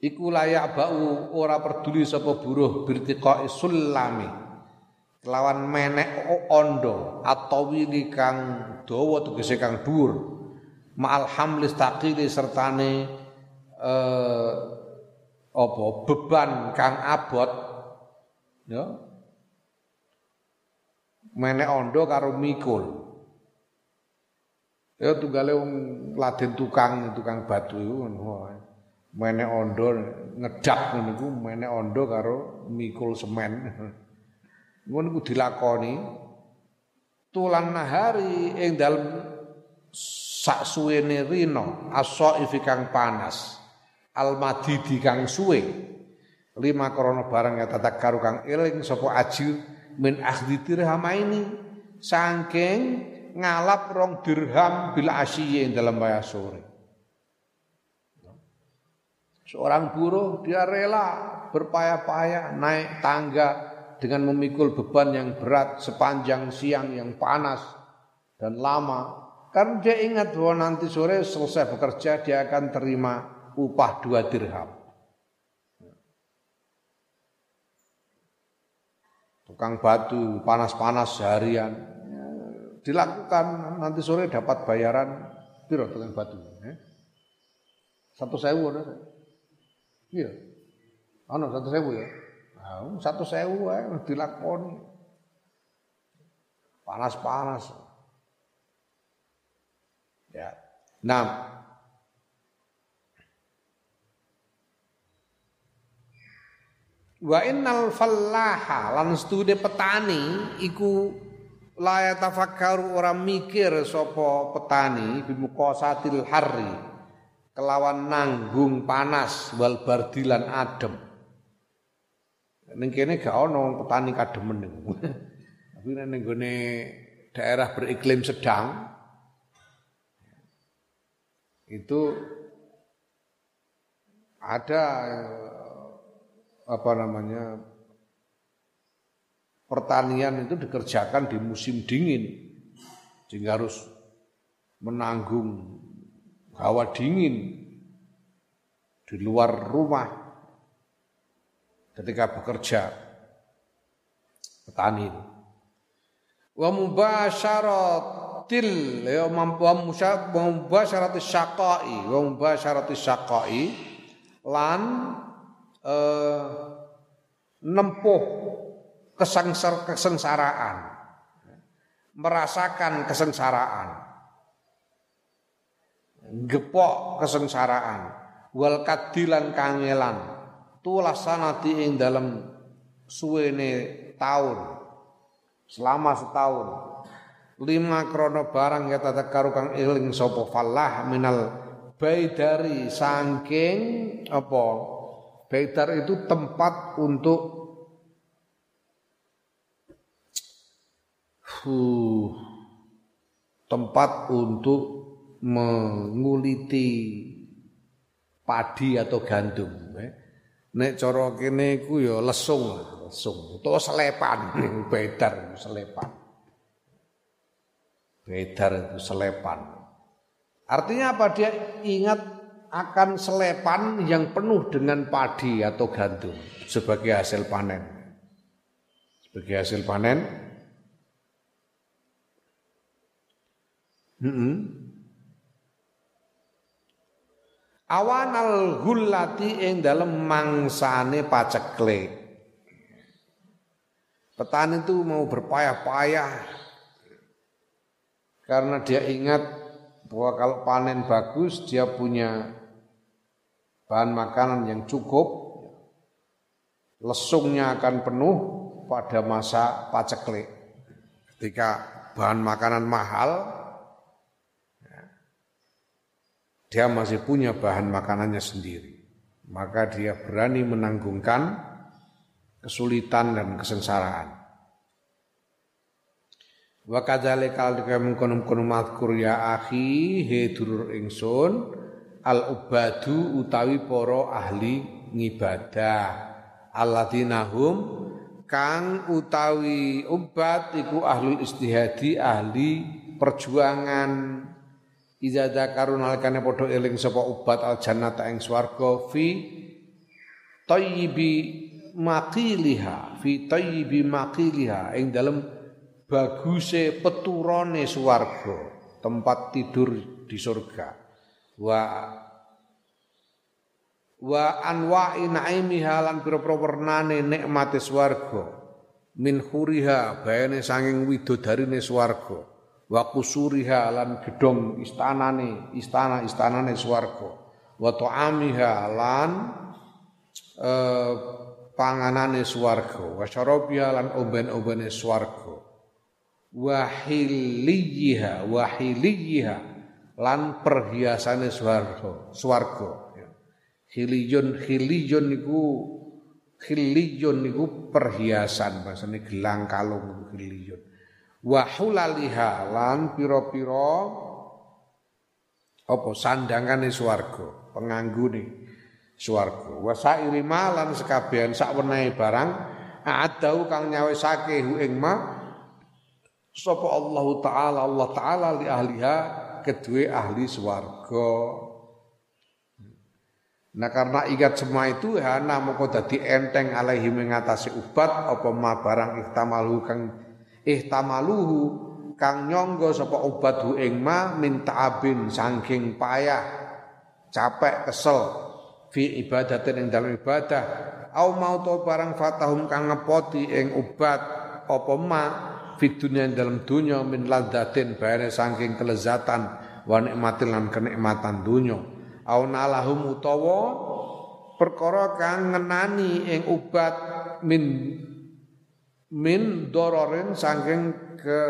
Iku layak bau ora peduli sapa buruh birtiqa sulami kelawan menek ondo atau wili kang dawa tegese kang dhuwur. Ma'al hamlis taqili sertane eh, apa beban kang abot. Ya menek ondo karo mikul. Ya tunggale wong laden tukang tukang batu iku menek ondo ngedak ngono iku menek ondo karo mikul semen. (laughs) Ngono iku dilakoni. Tulan nahari ing dalem sak suwene rino aso kang panas al-madidi kang suwe. Lima krono barang ya tatak karu kang eling sapa ajir min akhdi dirham ini saking ngalap rong dirham bila asyiye dalam bayar sore seorang buruh dia rela berpayah-payah naik tangga dengan memikul beban yang berat sepanjang siang yang panas dan lama karena dia ingat bahwa nanti sore selesai bekerja dia akan terima upah dua dirham. Tukang batu panas-panas seharian dilakukan nanti sore dapat bayaran piro tukang batu. Eh? Satu sewu ada. Iya. Ano satu sewu ya. Nah, satu sewu eh, dilakoni. Panas-panas. Ya. Nah, Wa innal fallaha lan stude petani iku la tafakkaru ora mikir sapa petani bimuqasatil harri kelawan nanggung panas wal bardilan adem. Ning kene gak ono petani kademen niku. (laughs) Tapi ning gone daerah beriklim sedang itu ada apa namanya pertanian itu dikerjakan di musim dingin. Sehingga harus menanggung hawa dingin di luar rumah ketika bekerja. Petani. Wa mubasyaratil ya wa mubasyaratis syaqai wa mubasyaratis syaqai lan eh, nempuh kesengsar kesengsaraan, merasakan kesengsaraan, gepok kesengsaraan, wal kadilan kangelan, sanati ing dalam suwene tahun selama setahun. Lima krono barang ya tadakkaru kang iling sapa falah minal baidari sangking apa baidar itu tempat untuk huh, tempat untuk menguliti padi atau gandum eh. nek cara kene iku ya lesung lesung utawa selepan baidar selepan Beredar itu selepan. Artinya apa? Dia ingat akan selepan yang penuh dengan padi atau gandum sebagai hasil panen. Sebagai hasil panen. Mm -hmm. Awan al gulati ing dalam mangsane paceklik. Petani itu mau berpayah-payah karena dia ingat bahwa kalau panen bagus dia punya bahan makanan yang cukup, lesungnya akan penuh pada masa paceklik. Ketika bahan makanan mahal, dia masih punya bahan makanannya sendiri. Maka dia berani menanggungkan kesulitan dan kesengsaraan. Wa kadzalika alika mengkono-kono mazkur ya akhi he durur ingsun al ubadu utawi para ahli ngibadah alladzina hum kang utawi ubat iku ahli istihadi ahli perjuangan Iza dzakarun alikane padha eling sapa ubat al jannata ing swarga fi tayyibi maqiliha fi tayyibi maqiliha ing dalem baguse peturone swarga, tempat tidur di surga. Wa wa anwa'i naimiha lan pira-pira wernane nikmate swarga. Min khuriha bayane sanging widodarine swarga. Wa kusuriha lan gedong istanane, istana-istanane swarga. Wa ta'amiha lan eh, panganane swarga. Wa syarabiha lan omben-ombene swarga wahiliyiha wahiliyiha lan perhiasane swarga swarga ya. hiliyun hiliyun niku hiliyun niku perhiasan bahasane gelang kalung hiliyun wahulaliha lan pira-pira apa sandangane swarga penganggune swarga wasairi malan sekabian sak wenehe barang adau kang nyawesake hu ing ma sapa Allah taala Allah taala li ahliha kedua ahli swarga. Nah karena ingat semua itu ya moko dadi enteng alaihi mengatasi ubat apa ma barang ihtamalu kang ihtamaluhu kang nyonggo sapa ubat hu ing ma minta abin saking payah capek kesel fi ibadatin ing dalam ibadah. Au mau to barang fatahum kang ngepoti ing ubat apa ma fit dunia dalam dunia min ladatin bayane saking kelezatan wa nikmatin lan kenikmatan dunia au nalahum utawa perkara kang ngenani ing ubat min min dororin saking ke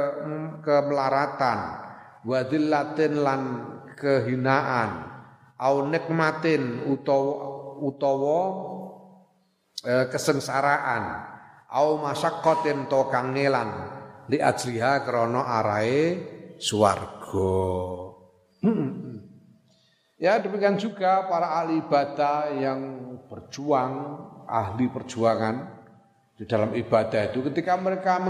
kemelaratan wadillatin lan kehinaan. Au nikmatin utawa utawa e, kesengsaraan. Au masakkotin to kangelan li ajliha krana arahe swarga. Ya demikian juga para ahli ibadah yang berjuang, ahli perjuangan di dalam ibadah itu ketika mereka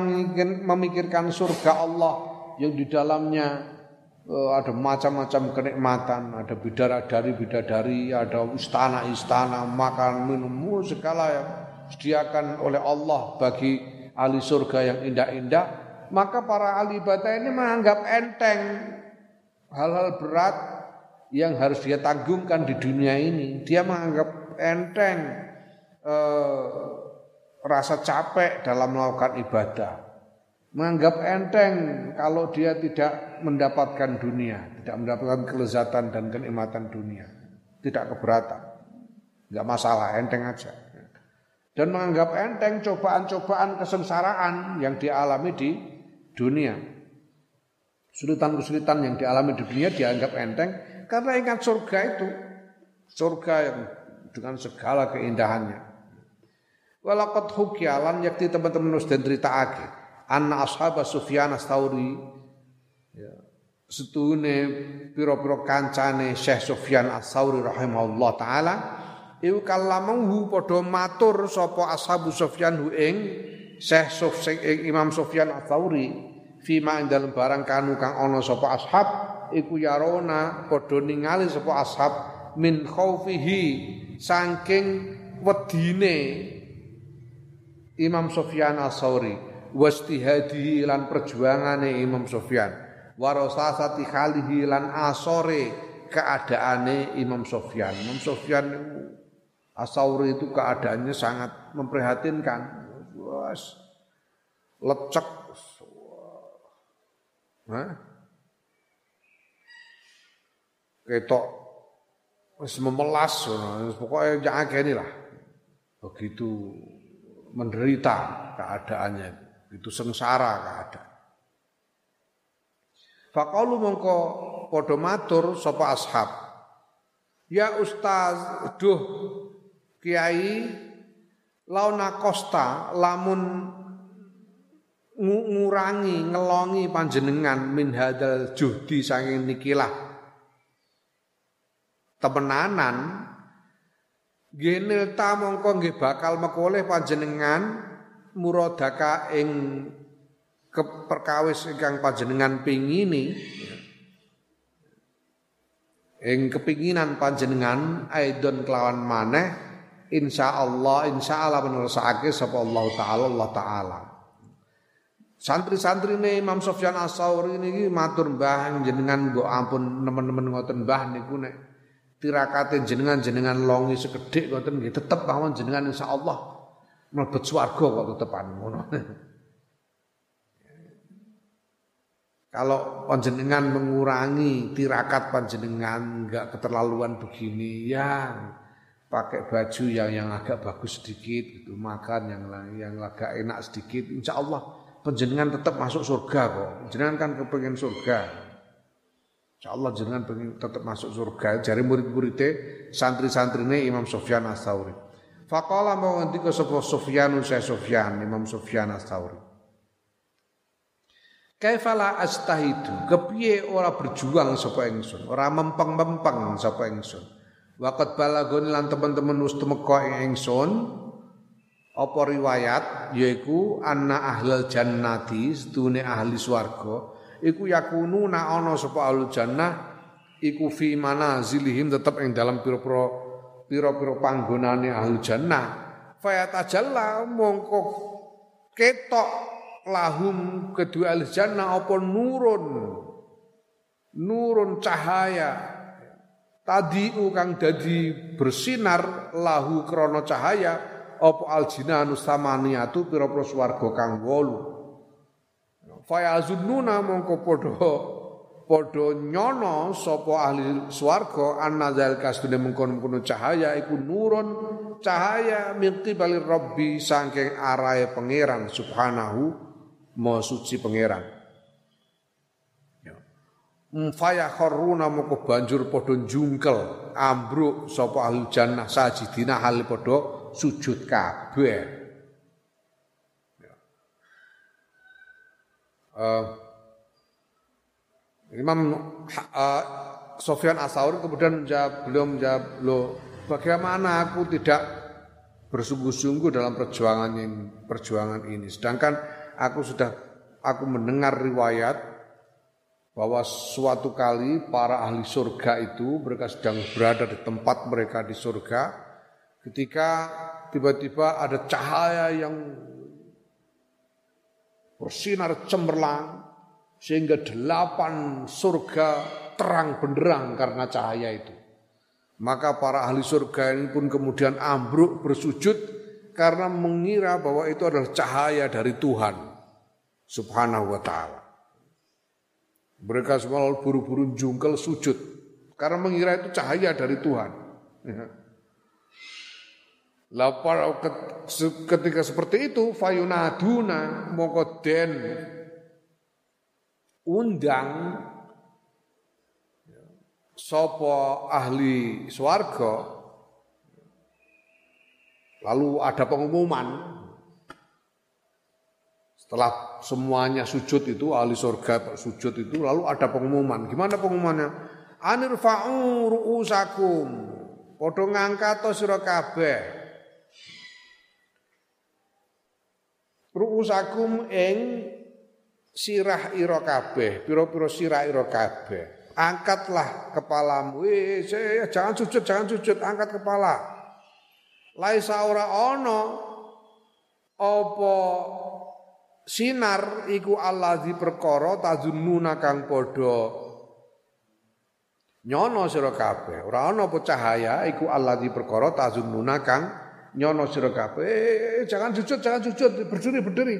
memikirkan surga Allah yang di dalamnya eh, ada macam-macam kenikmatan, ada bidadari bidadari, ada istana-istana, makan minum segala yang disediakan oleh Allah bagi ahli surga yang indah-indah maka para ahli ibadah ini menganggap enteng hal-hal berat yang harus dia tanggungkan di dunia ini. Dia menganggap enteng eh, rasa capek dalam melakukan ibadah. Menganggap enteng kalau dia tidak mendapatkan dunia, tidak mendapatkan kelezatan dan kenikmatan dunia. Tidak keberatan. Enggak masalah, enteng aja. Dan menganggap enteng cobaan-cobaan kesengsaraan yang dialami di dunia. Kesulitan-kesulitan yang dialami di dunia dianggap enteng karena ingat surga itu. Surga yang dengan segala keindahannya. Walakot hukialan yakti teman-teman dan cerita ake. Anna ashabah Sufyan Astauri. Ya. Setune piro-piro kancane Syekh Sufyan Astauri rahimahullah ta'ala. Iku kalamahu podo matur sopo ashabu Sufyan hu ing Syekh Sufyan Imam Sufyan Astauri. Fima ing dalam barang kanu kang ono sopo ashab. Iku yarona podo ningali sopo ashab min khaufihi saking wedine Imam Sofyan As-Sauri wastihadihi lan perjuangane Imam Sofyan warasasati khalihi lan asore keadaane Imam Sofyan Imam Sofyan As-Sauri itu keadaannya sangat memprihatinkan was lecek. Hah? ketok. Wis memelas pokoknya jangan ini lah begitu menderita keadaannya. Itu sengsara keadaan. Fakalu mongko podo matur sapa ashab. Ya ustaz duh kiai launa kosta lamun ngurangi ngelongi panjenengan min hadal juhdi saking nikilah. Temenanan genil ta mongko nggih bakal mekoleh panjenengan muradaka ing keperkawis ingkang panjenengan pingini. Ing kepinginan panjenengan aidon kelawan maneh insyaallah insyaallah menersake sapa Allah taala Allah taala Santri-santri nih Imam Sofyan As-Sauri niki matur mbah jenengan mbok ampun nemen-nemen ngoten mbah niku nek tirakate jenengan-jenengan longi sekedhik ngoten nggih tetep mawon jenengan insyaallah mlebet swarga kok tetepan ngono. Kalau panjenengan mengurangi tirakat panjenengan enggak keterlaluan begini ya pakai baju yang yang agak bagus sedikit gitu makan yang yang agak enak sedikit insya Allah panjenengan tetap masuk surga kok jenengan kan kepengen surga Insyaallah jenengan pengen tetap masuk surga. Jari murid-muridnya santri-santrine Imam Sufyan Ats-Tsauri. Faqala mau ngendika sapa Sufyan saya Sufyan Imam Sufyan Ats-Tsauri. Kaifala astahidu, kepiye ora berjuang sapa ingsun, ora mempeng-mempeng sapa ingsun. Waqat balagon lan teman-teman wis temeka ing ingsun apa riwayat? Yaiku anna ahlal jannati sedune ahli swarga iku yakunu na ana sapa ahlul jannah iku fi manazilihim tetep ing dalam pira-pira pira-pira panggonane ahlul jannah. Fayatajalla mongko ketok lahum kedua ahli jannah apa nurun? Nurun cahaya tadi kang dadi bersinar lahu krono cahaya apa aljinanu samaniatu pira-pira swarga kang wolu? Fayazunnuna mongko padha padha nyono sapa ahli swarga annazal kasdune mengkon-mengkono cahaya iku nurun cahaya min qibalir rabbi saking arahe pangeran subhanahu ma suci pangeran faya kharuna mongko banjur padha jungkel ambruk sapa ahli jannah sajidina hal padha sujud kabeh uh, Imam uh, Sofyan Asaur kemudian menjawab, beliau menjawab, lo bagaimana aku tidak bersungguh-sungguh dalam perjuangan ini, perjuangan ini. Sedangkan aku sudah aku mendengar riwayat bahwa suatu kali para ahli surga itu mereka sedang berada di tempat mereka di surga ketika tiba-tiba ada cahaya yang bersinar cemerlang sehingga delapan surga terang benderang karena cahaya itu. Maka para ahli surga ini pun kemudian ambruk bersujud karena mengira bahwa itu adalah cahaya dari Tuhan subhanahu wa ta'ala. Mereka semua buru-buru jungkel sujud karena mengira itu cahaya dari Tuhan. Ya. Lapar ketika seperti itu fayunaduna moko den undang sopo ahli swarga lalu ada pengumuman setelah semuanya sujud itu ahli surga sujud itu lalu ada pengumuman. Gimana pengumumannya? Anirfa'u ru'usakum. Padha ngangkat sira kabeh. Ru'usakum ing sirah ira kabeh pira-pira sirah ira kabeh. Angkatlah kepalamu. Eh, jangan sujud, jangan sujud, angkat kepala. Laisa ora ono apa sinar iku Allah di perkara tazunnuna kang padha nyono sira kabeh. Ora ono apa cahaya iku Allah di perkara tazunnuna kang nyono sira kabeh. Eh, jangan sujud, jangan sujud, berdiri, berdiri.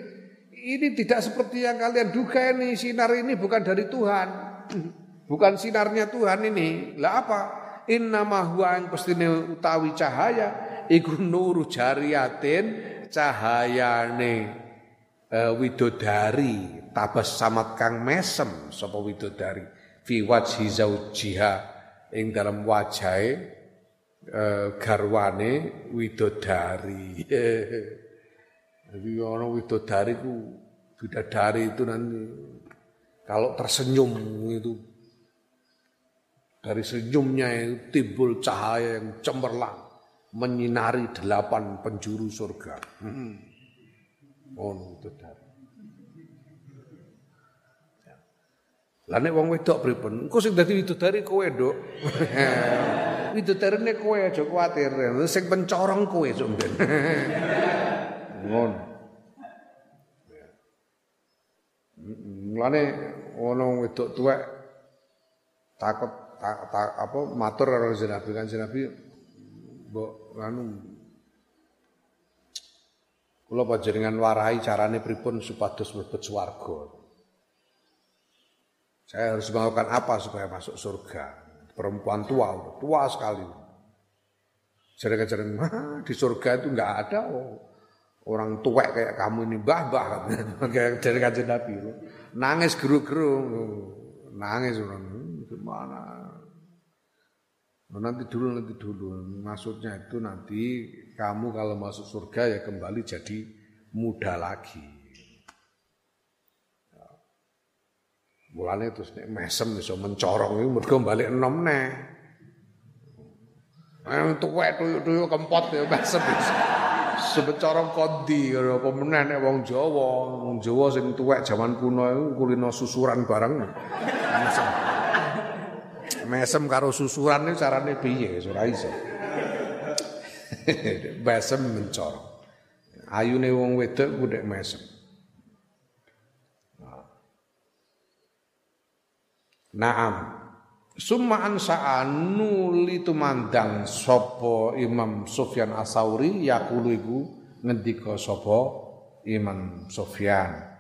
Ini tidak seperti yang kalian duga ini, sinar ini bukan dari Tuhan. (clears throat) Bukan sinarnya Tuhan ini. Lah apa? Inna huwa yang pestine utawi cahaya iku nuru jariatin cahayane uh, widodari tabas samat kang mesem sapa widodari fi wajhi zaujiha ing dalam wajahe uh, garwane widodari. (laughs) Jadi orang widodari ku bidadari itu nanti kalau tersenyum itu dari senyumnya itu timbul cahaya yang cemerlang menyinari delapan penjuru surga. Hmm. Itu dari. Ya. Lah nek wong wedok pripun? Engko sing dadi widodari kowe, Nduk. (laughs) Widodarine kowe aja kuwatir. Sing pencorong kowe sok ben. (laughs) Ngono. Ya. Mulane ana wedok tuwek takut ta, ta, apa matur karo Nabi kan Nabi mbok anu kula panjenengan warai carane pripun supados mlebet swarga. Saya harus melakukan apa supaya masuk surga? Perempuan tua, tua sekali. Jarang-jarang di surga itu enggak ada oh, orang tua kayak kamu ini mbah-mbah (laughs) kayak dari kanjeng Nabi. Nangis geru-geru, nangis orang gimana Oh, nanti dulu, nanti dulu. Maksudnya itu nanti kamu kalau masuk surga ya kembali jadi muda lagi. Ya. Mulane terus nek mesem iso mencorong iku mergo balik enom neh. Eh tuwek tuyuk-tuyuk kempot ya mesem. Sebecorong kondi apa meneh nek wong Jawa, wong Jawa sing tuwek jaman kuno iku kulino susuran bareng. Mesem mesem karo susuran ini carane piye ora iso. (laughs) mesem mencor. Ayune wong wedok ku nek mesem. Naam. Summa ansa'an nuli tumandang sapa Imam Sufyan Asauri yaqulu iku ngendika sapa Imam Sufyan.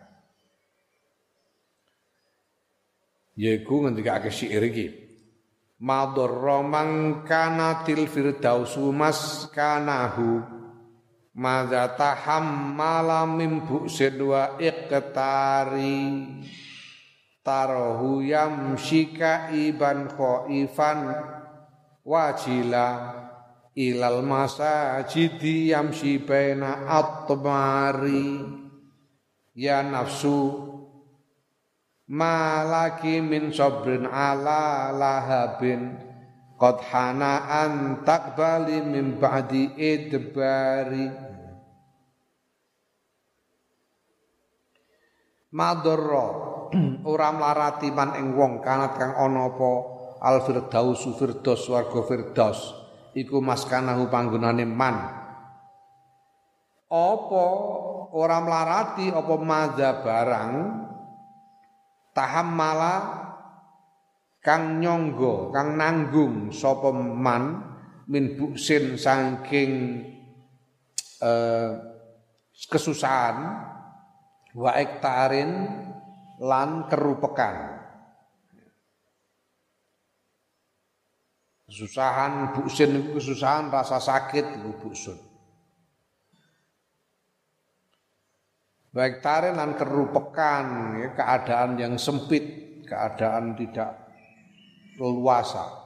Yaiku ngendikake syair iki madorra man kana til firdausu maskanahu madza tahammala min bu'sin wa iqtari. Tarahu yamshika iban khaifan. Wajila ilal masajidi yamshi baina atmari ya nafsu malaki min sabrin ala lahabin. Qad hana an takbali min ba'di idbari. Madorro (clears throat) ora mlarati man ing wong kanat kang ana apa? Al firdaus firdaus warga firdaus. Iku maskanahu panggonane man. Apa ora mlarati apa madza barang tahammala kang nyonggo kang nanggung sapa min buksin saking eh, kesusahan wa ektarin lan kerupekan. Kesusahan buksin kesusahan rasa sakit itu buksun baik taren lan kerupekan ya, keadaan yang sempit keadaan tidak leluasa.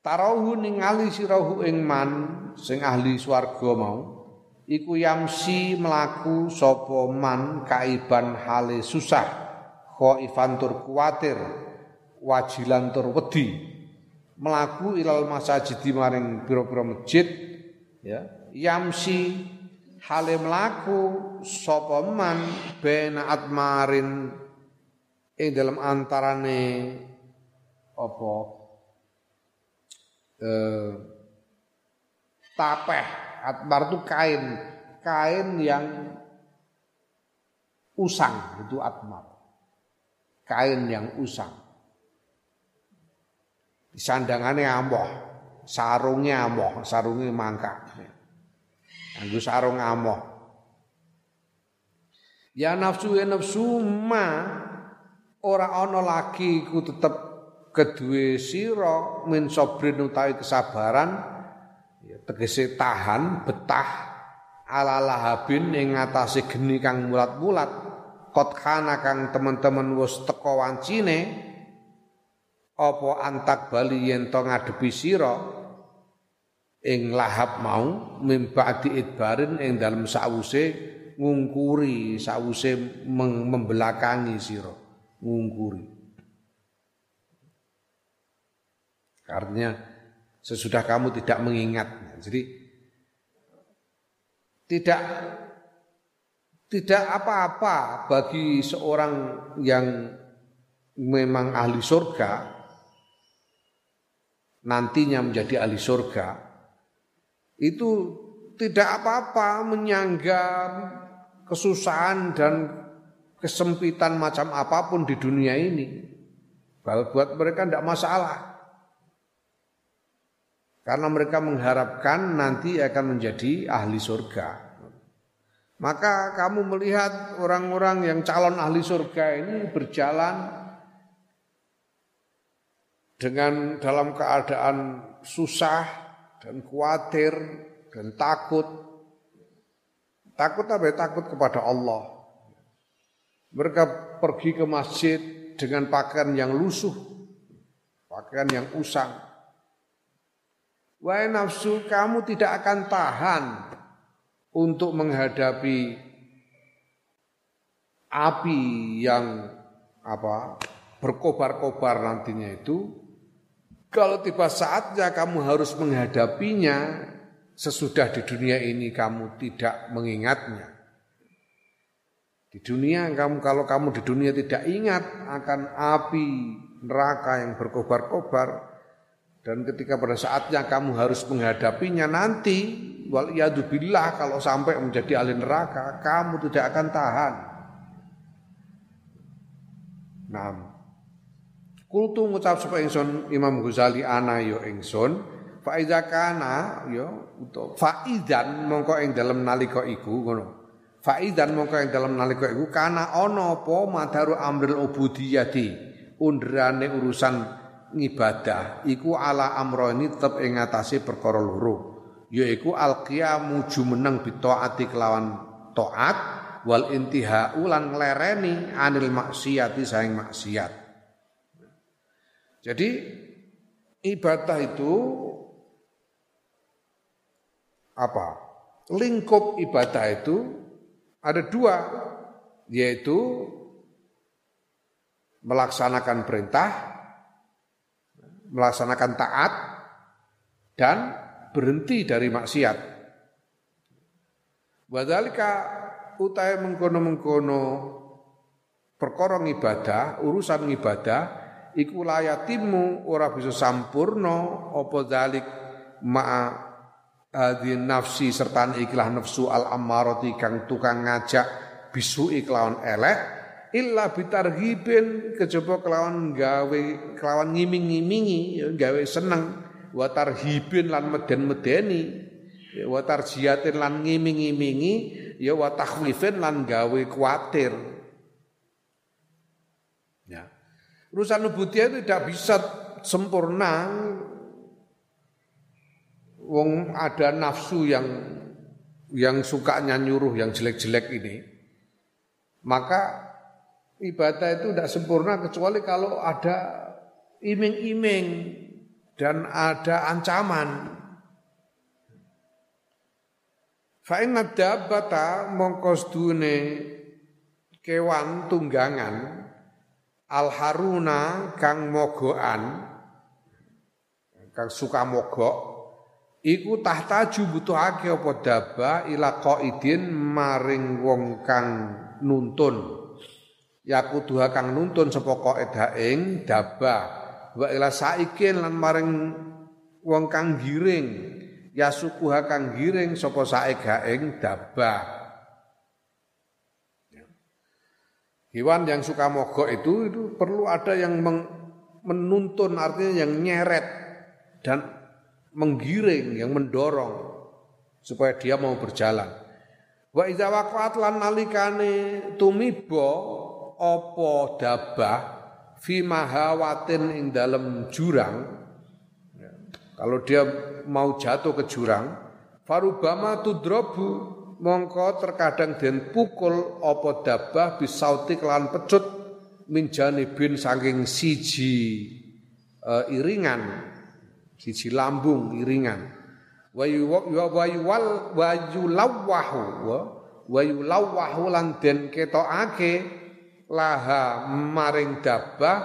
Tarahu ningali sirahu ing man sing ahli swarga mau iku yamsi melaku sapa man kaiban hale susah khaifan tur kuatir wajilan tur wedi. Melaku ilal masajid maring pira-pira masjid ya yamsi hale mlaku sapa man bena atmarin ing dalam antarane apa? Eh tapeh. Atmar itu kain. Kain yang usang itu atmar. Kain yang usang. Sandangannya amoh sarungnya amoh sarungnya mangkak Anggo sarung amoh. Ya nafsu ya nafsu ma ora ana lagi ku tetep kedue sira min sabrin utawi kesabaran ya tegese tahan betah ala lahabin ing ngatasé geni kang mulat-mulat kot kana kang teman-teman wis teko wancine apa antak bali yen to ngadepi sira ing lahap mau mimba'di idbarin ing dalam sause ngungkuri sause membelakangi sira. Ngungkuri. Artinya sesudah kamu tidak mengingat. Jadi tidak tidak apa-apa bagi seorang yang memang ahli surga nantinya menjadi ahli surga itu tidak apa-apa menyangga kesusahan dan kesempitan macam apa pun di dunia ini. Buat mereka tidak masalah. Karena mereka mengharapkan nanti akan menjadi ahli surga. Maka kamu melihat orang-orang yang calon ahli surga ini berjalan dengan dalam keadaan susah, dan khawatir dan takut. Takut apa? Ya? Takut kepada Allah. Mereka pergi ke masjid dengan pakaian yang lusuh, pakaian yang usang. Wahai nafsu, kamu tidak akan tahan untuk menghadapi api yang apa berkobar-kobar nantinya itu kalau tiba saatnya kamu harus menghadapinya sesudah di dunia ini kamu tidak mengingatnya. Di dunia kamu kalau kamu di dunia tidak ingat akan api neraka yang berkobar-kobar dan ketika pada saatnya kamu harus menghadapinya nanti wal billah kalau sampai menjadi ahli neraka kamu tidak akan tahan. Nah, Kultu ngucap sapa ingsun Imam Ghazali ana yo ya ingsun. Fa iza kana yo ya, utawa faidan mongko ing dalem nalika iku ngono. Faidan mongko ing dalem nalika iku kana ana apa madaru amril ubudiyati? Undrane urusan ngibadah iku ala amroni tetep ing ngatasé perkara loro yaiku alqiyamu jumeneng bitaati kelawan taat wal intihau lan nglereni anil maksiati saing maksiat jadi ibadah itu apa? Lingkup ibadah itu ada dua, yaitu melaksanakan perintah, melaksanakan taat, dan berhenti dari maksiat. Wadalika utai mengkono-mengkono perkara ibadah, urusan ibadah iku layatimu ora bisa sampurno apa dalik ma'a adi nafsi serta ikhlah nafsu al ammarati kang tukang ngajak bisu iklawan elek illa bitarhibin kejaba kelawan gawe kelawan ngiming-ngimingi ya, gawe seneng wa tarhibin lan meden-medeni ya, wa tarjiatin lan ngiming-ngimingi ya wa lan gawe kuatir Urusan ubudiyah itu tidak bisa sempurna. Wong ada nafsu yang yang sukanya nyuruh yang jelek-jelek ini. Maka ibadah itu tidak sempurna kecuali kalau ada iming-iming dan ada ancaman. Fa inna dabbata mongko kewan tunggangan al haruna kang mogoan kang suka mogok iku tahtaju butuhake apa daba ila qaidin maring wong kang nuntun yakuduha kang nuntun sapa qaid ing daba wa ila saikin lan maring wong kang giring ya sukuha kang giring sapa sae gaeng dabah. Hewan yang suka mogok itu itu perlu ada yang menuntun artinya yang nyeret dan menggiring, yang mendorong supaya dia mau berjalan. Wa iza waqa'at lan nalikane tumiba apa dabah fi mahawatin ing dalam jurang kalau dia mau jatuh ke jurang, farubama tudrobu mongko terkadang den pukul opo dabah bisauti kelan pecut minjani bin saking siji uh, iringan, siji lambung iringan. Wayu wayu wal wayu lawahu wayu lawahu lan den ketokake laha maring dabah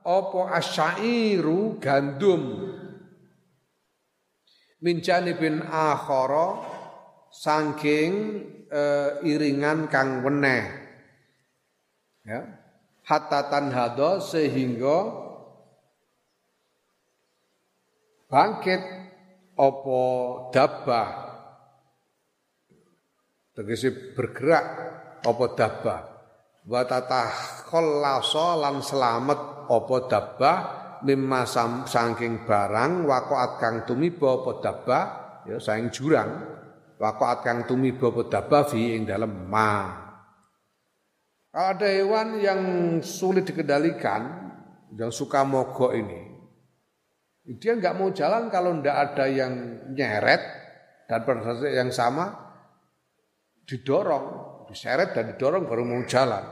opo asyairu gandum min janibin akhara saking uh, iringan kang weneh. Ya. Hatta tanhado sehingga bangkit opo dabah tegese bergerak opo dabah wa tatah lan selamat opo dabah mimma saking barang waqaat kang tumiba apa dabba ya saing jurang waqaat kang apa dabba fi ing dalem ma. Kalau ada hewan yang sulit dikendalikan yang suka mogok ini dia nggak mau jalan kalau ndak ada yang nyeret dan pada yang sama didorong diseret dan didorong baru mau jalan.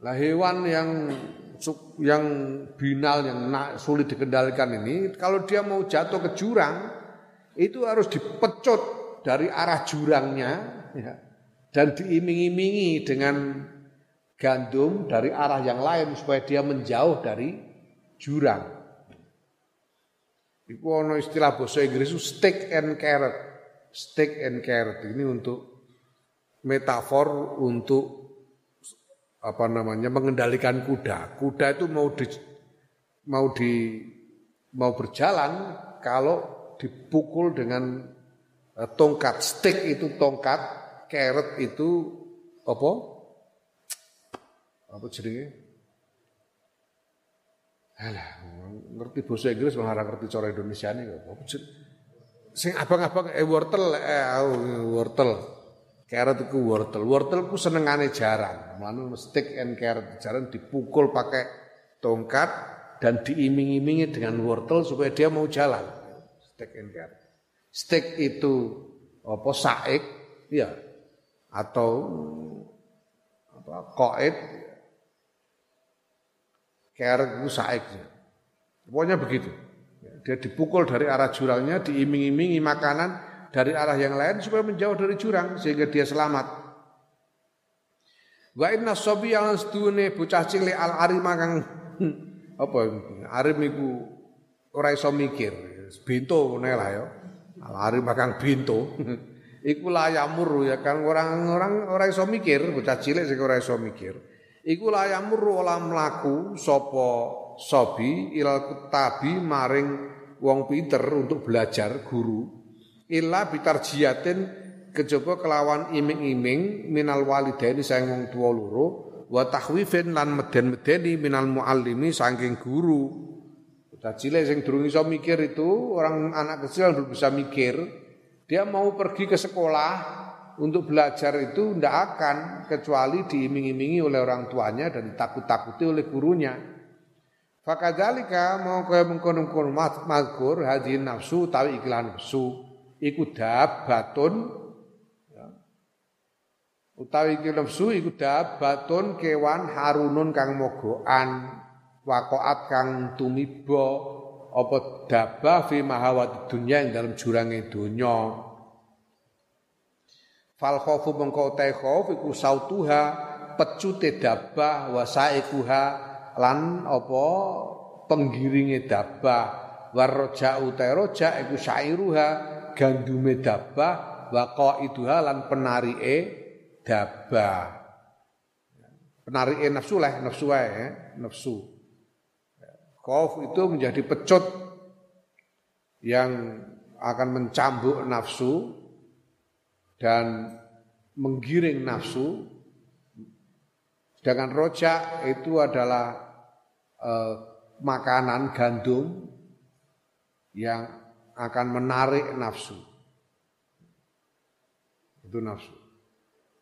Lah hewan yang yang binal yang sulit dikendalikan ini kalau dia mau jatuh ke jurang itu harus dipecut dari arah jurangnya ya, dan diiming-imingi dengan gandum dari arah yang lain supaya dia menjauh dari jurang. Itu ono istilah bahasa Inggris itu stick and carrot. Stick and carrot ini untuk metafor untuk apa namanya mengendalikan kuda. Kuda itu mau di mau di mau berjalan kalau dipukul dengan uh, tongkat stick itu tongkat, carrot itu apa? Apa jenenge? Alah, ngerti bahasa Inggris malah ngerti cara Indonesia ini apa Sing abang-abang eh wortel eh wortel. Carrot itu wortel. Wortel ku senengane jarang. Lalu stick and carrot jarang dipukul pakai tongkat dan diiming-imingi dengan wortel supaya dia mau jalan. Stick and carrot. Stick itu apa saik ya atau apa koid carrot itu saik. Pokoknya begitu. Dia dipukul dari arah jurangnya, diiming-imingi makanan, dari arah yang lain supaya menjauh dari jurang sehingga dia selamat. Wa inna sobi yang sedune bocah cilik al arima kang (laughs) apa arim iku ora iso mikir, bintu ngene lah ya. Al arim kang bintu. (laughs) iku layamur ya kan orang-orang ora iso mikir, bocah cilik sing ora iso mikir. Iku layamur olah mlaku sapa sobi ilal kutabi maring wong pinter untuk belajar guru illa bitarjiyatin kejaba kelawan iming-iming minal walidaini sayang wong tuwa loro wa tahwifin lan meden-medeni minal muallimi saking guru. Bocah cilik sing durung iso mikir itu orang anak kecil yang belum bisa mikir, dia mau pergi ke sekolah untuk belajar itu tidak akan kecuali diiming-imingi oleh orang tuanya dan ditakut-takuti oleh gurunya. Fakadzalika mau kaya mengkono-kono mazkur hadin nafsu tawi iklan nafsu iku dabatun ya. utawi iki nafsu iku dabatun kewan harunun kang mogokan waqaat kang tumiba apa dabah fi mahawat dunya ing dalam jurange donya. Fal khaufu mengko te khauf iku sautuha pecute dabah wa saikuha lan apa penggiringe dabah warja uta roja iku syairuha gandume dabah qaiduha lan penarike dabah penarike nafsu lah nafsu wae eh? nafsu khauf itu menjadi pecut yang akan mencambuk nafsu dan menggiring nafsu sedangkan rojak itu adalah eh, makanan gandum yang akan menarik nafsu. Itu nafsu.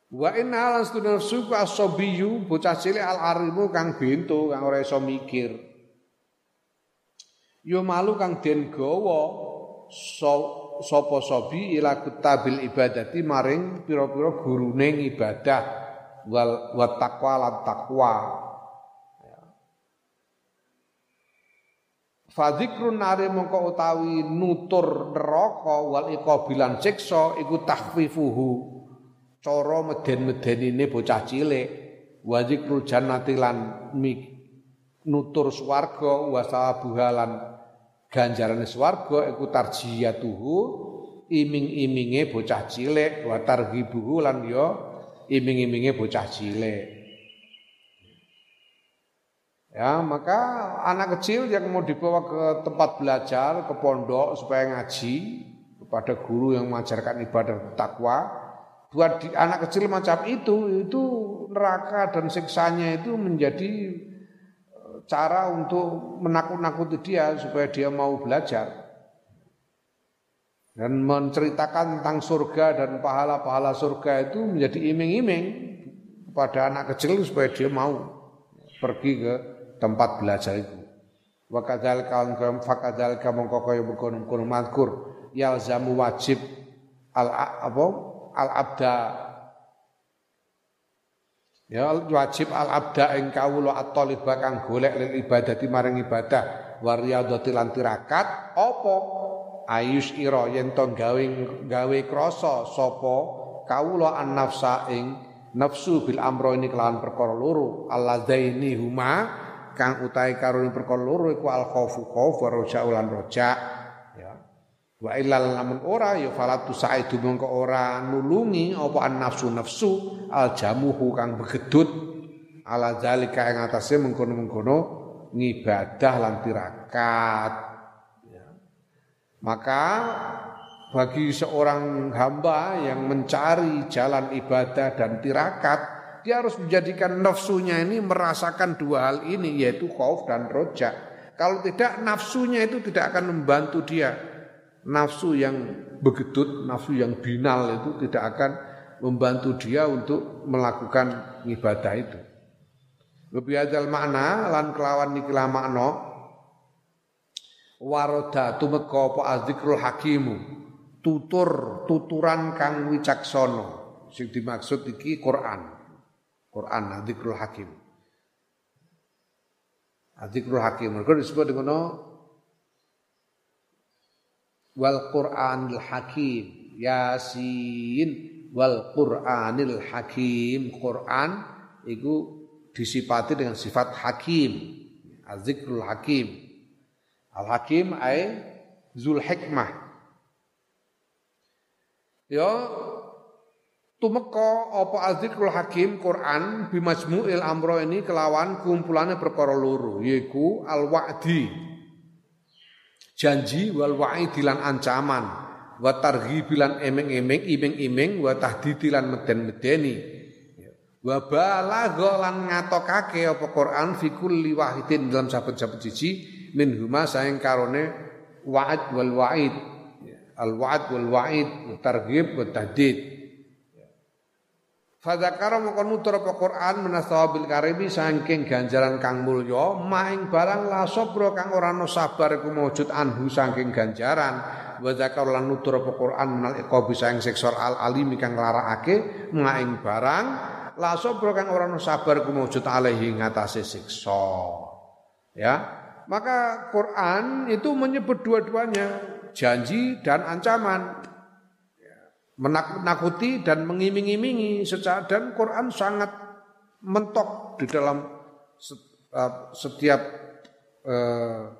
Wa inna nafsu ku asobiyu bocah cilik al arimu kang bento kang ora iso mikir. Yo malu kang den gawa sapa sobi ila kutabil ibadati maring pira-pira gurune ibadah wal wa taqwa lan taqwa Fadikrun nari mongko utawi nutur neraka wal iqabilan siksa iku takhfifuhu. Cara meden-medenine bocah cilik. Wa zikrul jannati lan nutur swarga wa sawabuhalan ganjarane swarga iku tarjiyatuhu iming-iminge bocah cilik wa targhibuhu lan ya iming-iminge bocah cilik. Ya, maka anak kecil yang mau dibawa ke tempat belajar, ke pondok supaya ngaji kepada guru yang mengajarkan ibadah takwa, buat di, anak kecil macam itu itu neraka dan siksanya itu menjadi cara untuk menakut-nakuti dia supaya dia mau belajar. Dan menceritakan tentang surga dan pahala-pahala surga itu menjadi iming-iming kepada anak kecil supaya dia mau pergi ke tempat belajar itu. Wa kadzalika kaum fakadzalika mongko kaya mengkono-mengkono yalzamu wajib al apa? Al abda Ya wajib al abda ing kawula at-thalibah kang golek lil ibadati maring ibadah. Wa riyadhati lan tirakat apa? Ayus ira yen to gawe gawe krasa sapa? Kawula an nafsa ing nafsu bil amro ini kelawan perkara loro. Allazaini huma kang utahe karone perkara loro iku al khaufu khauf wa roja ulan roja wa illal lamun ora ya falatu saidu mengko ora nulungi apa an nafsu nafsu al jamuhu kang begedut ala zalika ing atase mengkono-mengkono ngibadah lan tirakat ya. maka bagi seorang hamba yang mencari jalan ibadah dan tirakat dia harus menjadikan nafsunya ini merasakan dua hal ini yaitu khauf dan roja. Kalau tidak nafsunya itu tidak akan membantu dia. Nafsu yang begedut, nafsu yang binal itu tidak akan membantu dia untuk melakukan ibadah itu. Lebih adal makna lan kelawan nikilah makna waroda tumeka apa azikrul hakimu tutur tuturan kang wicaksono sing dimaksud iki Quran Quran Adzikrul Hakim. Adzikrul Hakim. Mereka disebut dengan wal Qur'anil Hakim. Yasin wal Qur'anil Hakim. Quran itu disipati dengan sifat hakim. Adzikrul Hakim. Al-Hakim ay Zul Hikmah. Ya tumeka apa azikrul hakim Quran bimajmu'il amro ini kelawan kumpulannya perkara loro yaiku al wa'di janji wal wa'idi lan ancaman. Wa targhibilan emeng-emeng iming-iming wa tahdidilan meden-medeni. Wa balagha lan ngatokake apa Quran fi kulli wahidin dalam saben-saben siji min huma saeng karone wa'id wal wa'id. Al wa'd wal wa'id targhib wa tahdid Fadzakara moko nutur apa Quran menasawabil karimi saking ganjaran kang mulya maing barang la sabra kang ora ana sabar iku maujud anhu saking ganjaran. Wa zakara lan nutur apa Quran menal iqabi saing seksual al alimi kang nglarakake maing barang la sabra kang ora ana sabar iku maujud alaihi ngatasé siksa. Ya. Maka Quran itu menyebut dua-duanya janji dan ancaman menakut-nakuti dan mengiming-imingi secara dan Quran sangat mentok di dalam uh, setiap uh,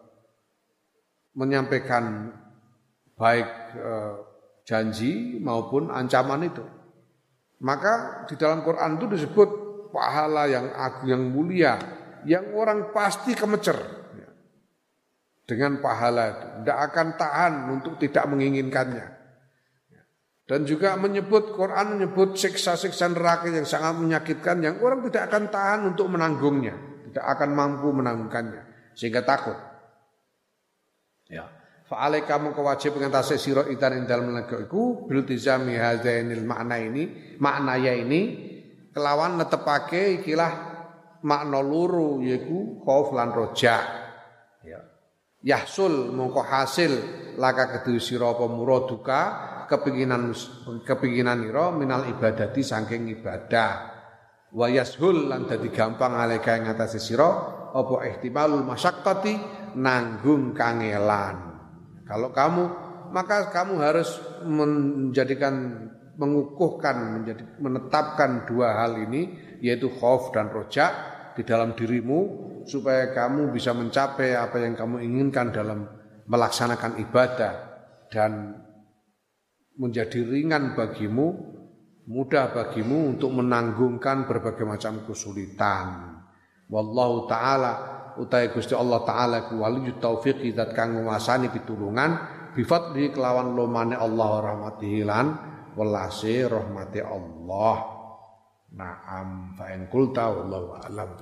menyampaikan baik uh, janji maupun ancaman itu. Maka di dalam Quran itu disebut pahala yang agung yang mulia yang orang pasti kemecer dengan pahala itu. Tidak akan tahan untuk tidak menginginkannya. Dan juga menyebut Quran menyebut siksa-siksa neraka yang sangat menyakitkan yang orang tidak akan tahan untuk menanggungnya, tidak akan mampu menanggungkannya sehingga takut. Ya. Fa'alai kamu kewajib ngentase sira itan ing dalem iku bil tizami hadzainil makna ini, makna ya ini kelawan netepake ikilah makna luru yaiku khauf lan roja. Ya. Yahsul mongko hasil laka kedue sira apa muraduka kepinginan kepinginan ira minal ibadati saking ibadah. Wa yashul lan dadi gampang aleka ing atase sira apa ihtimalul masyaqqati? Nanggung kangelan. Kalau kamu maka kamu harus menjadikan mengukuhkan menjadi menetapkan dua hal ini yaitu khauf dan roja di dalam dirimu supaya kamu bisa mencapai apa yang kamu inginkan dalam melaksanakan ibadah. Dan menjadi ringan bagimu, mudah bagimu untuk menanggungkan berbagai macam kesulitan. Wallahu taala utai Gusti Allah taala ku waliyut taufiq zat kang nguasani pitulungan bifadli kelawan lomane Allah rahmatihi lan welase rahmati Allah. Naam fa in qulta wallahu a'lam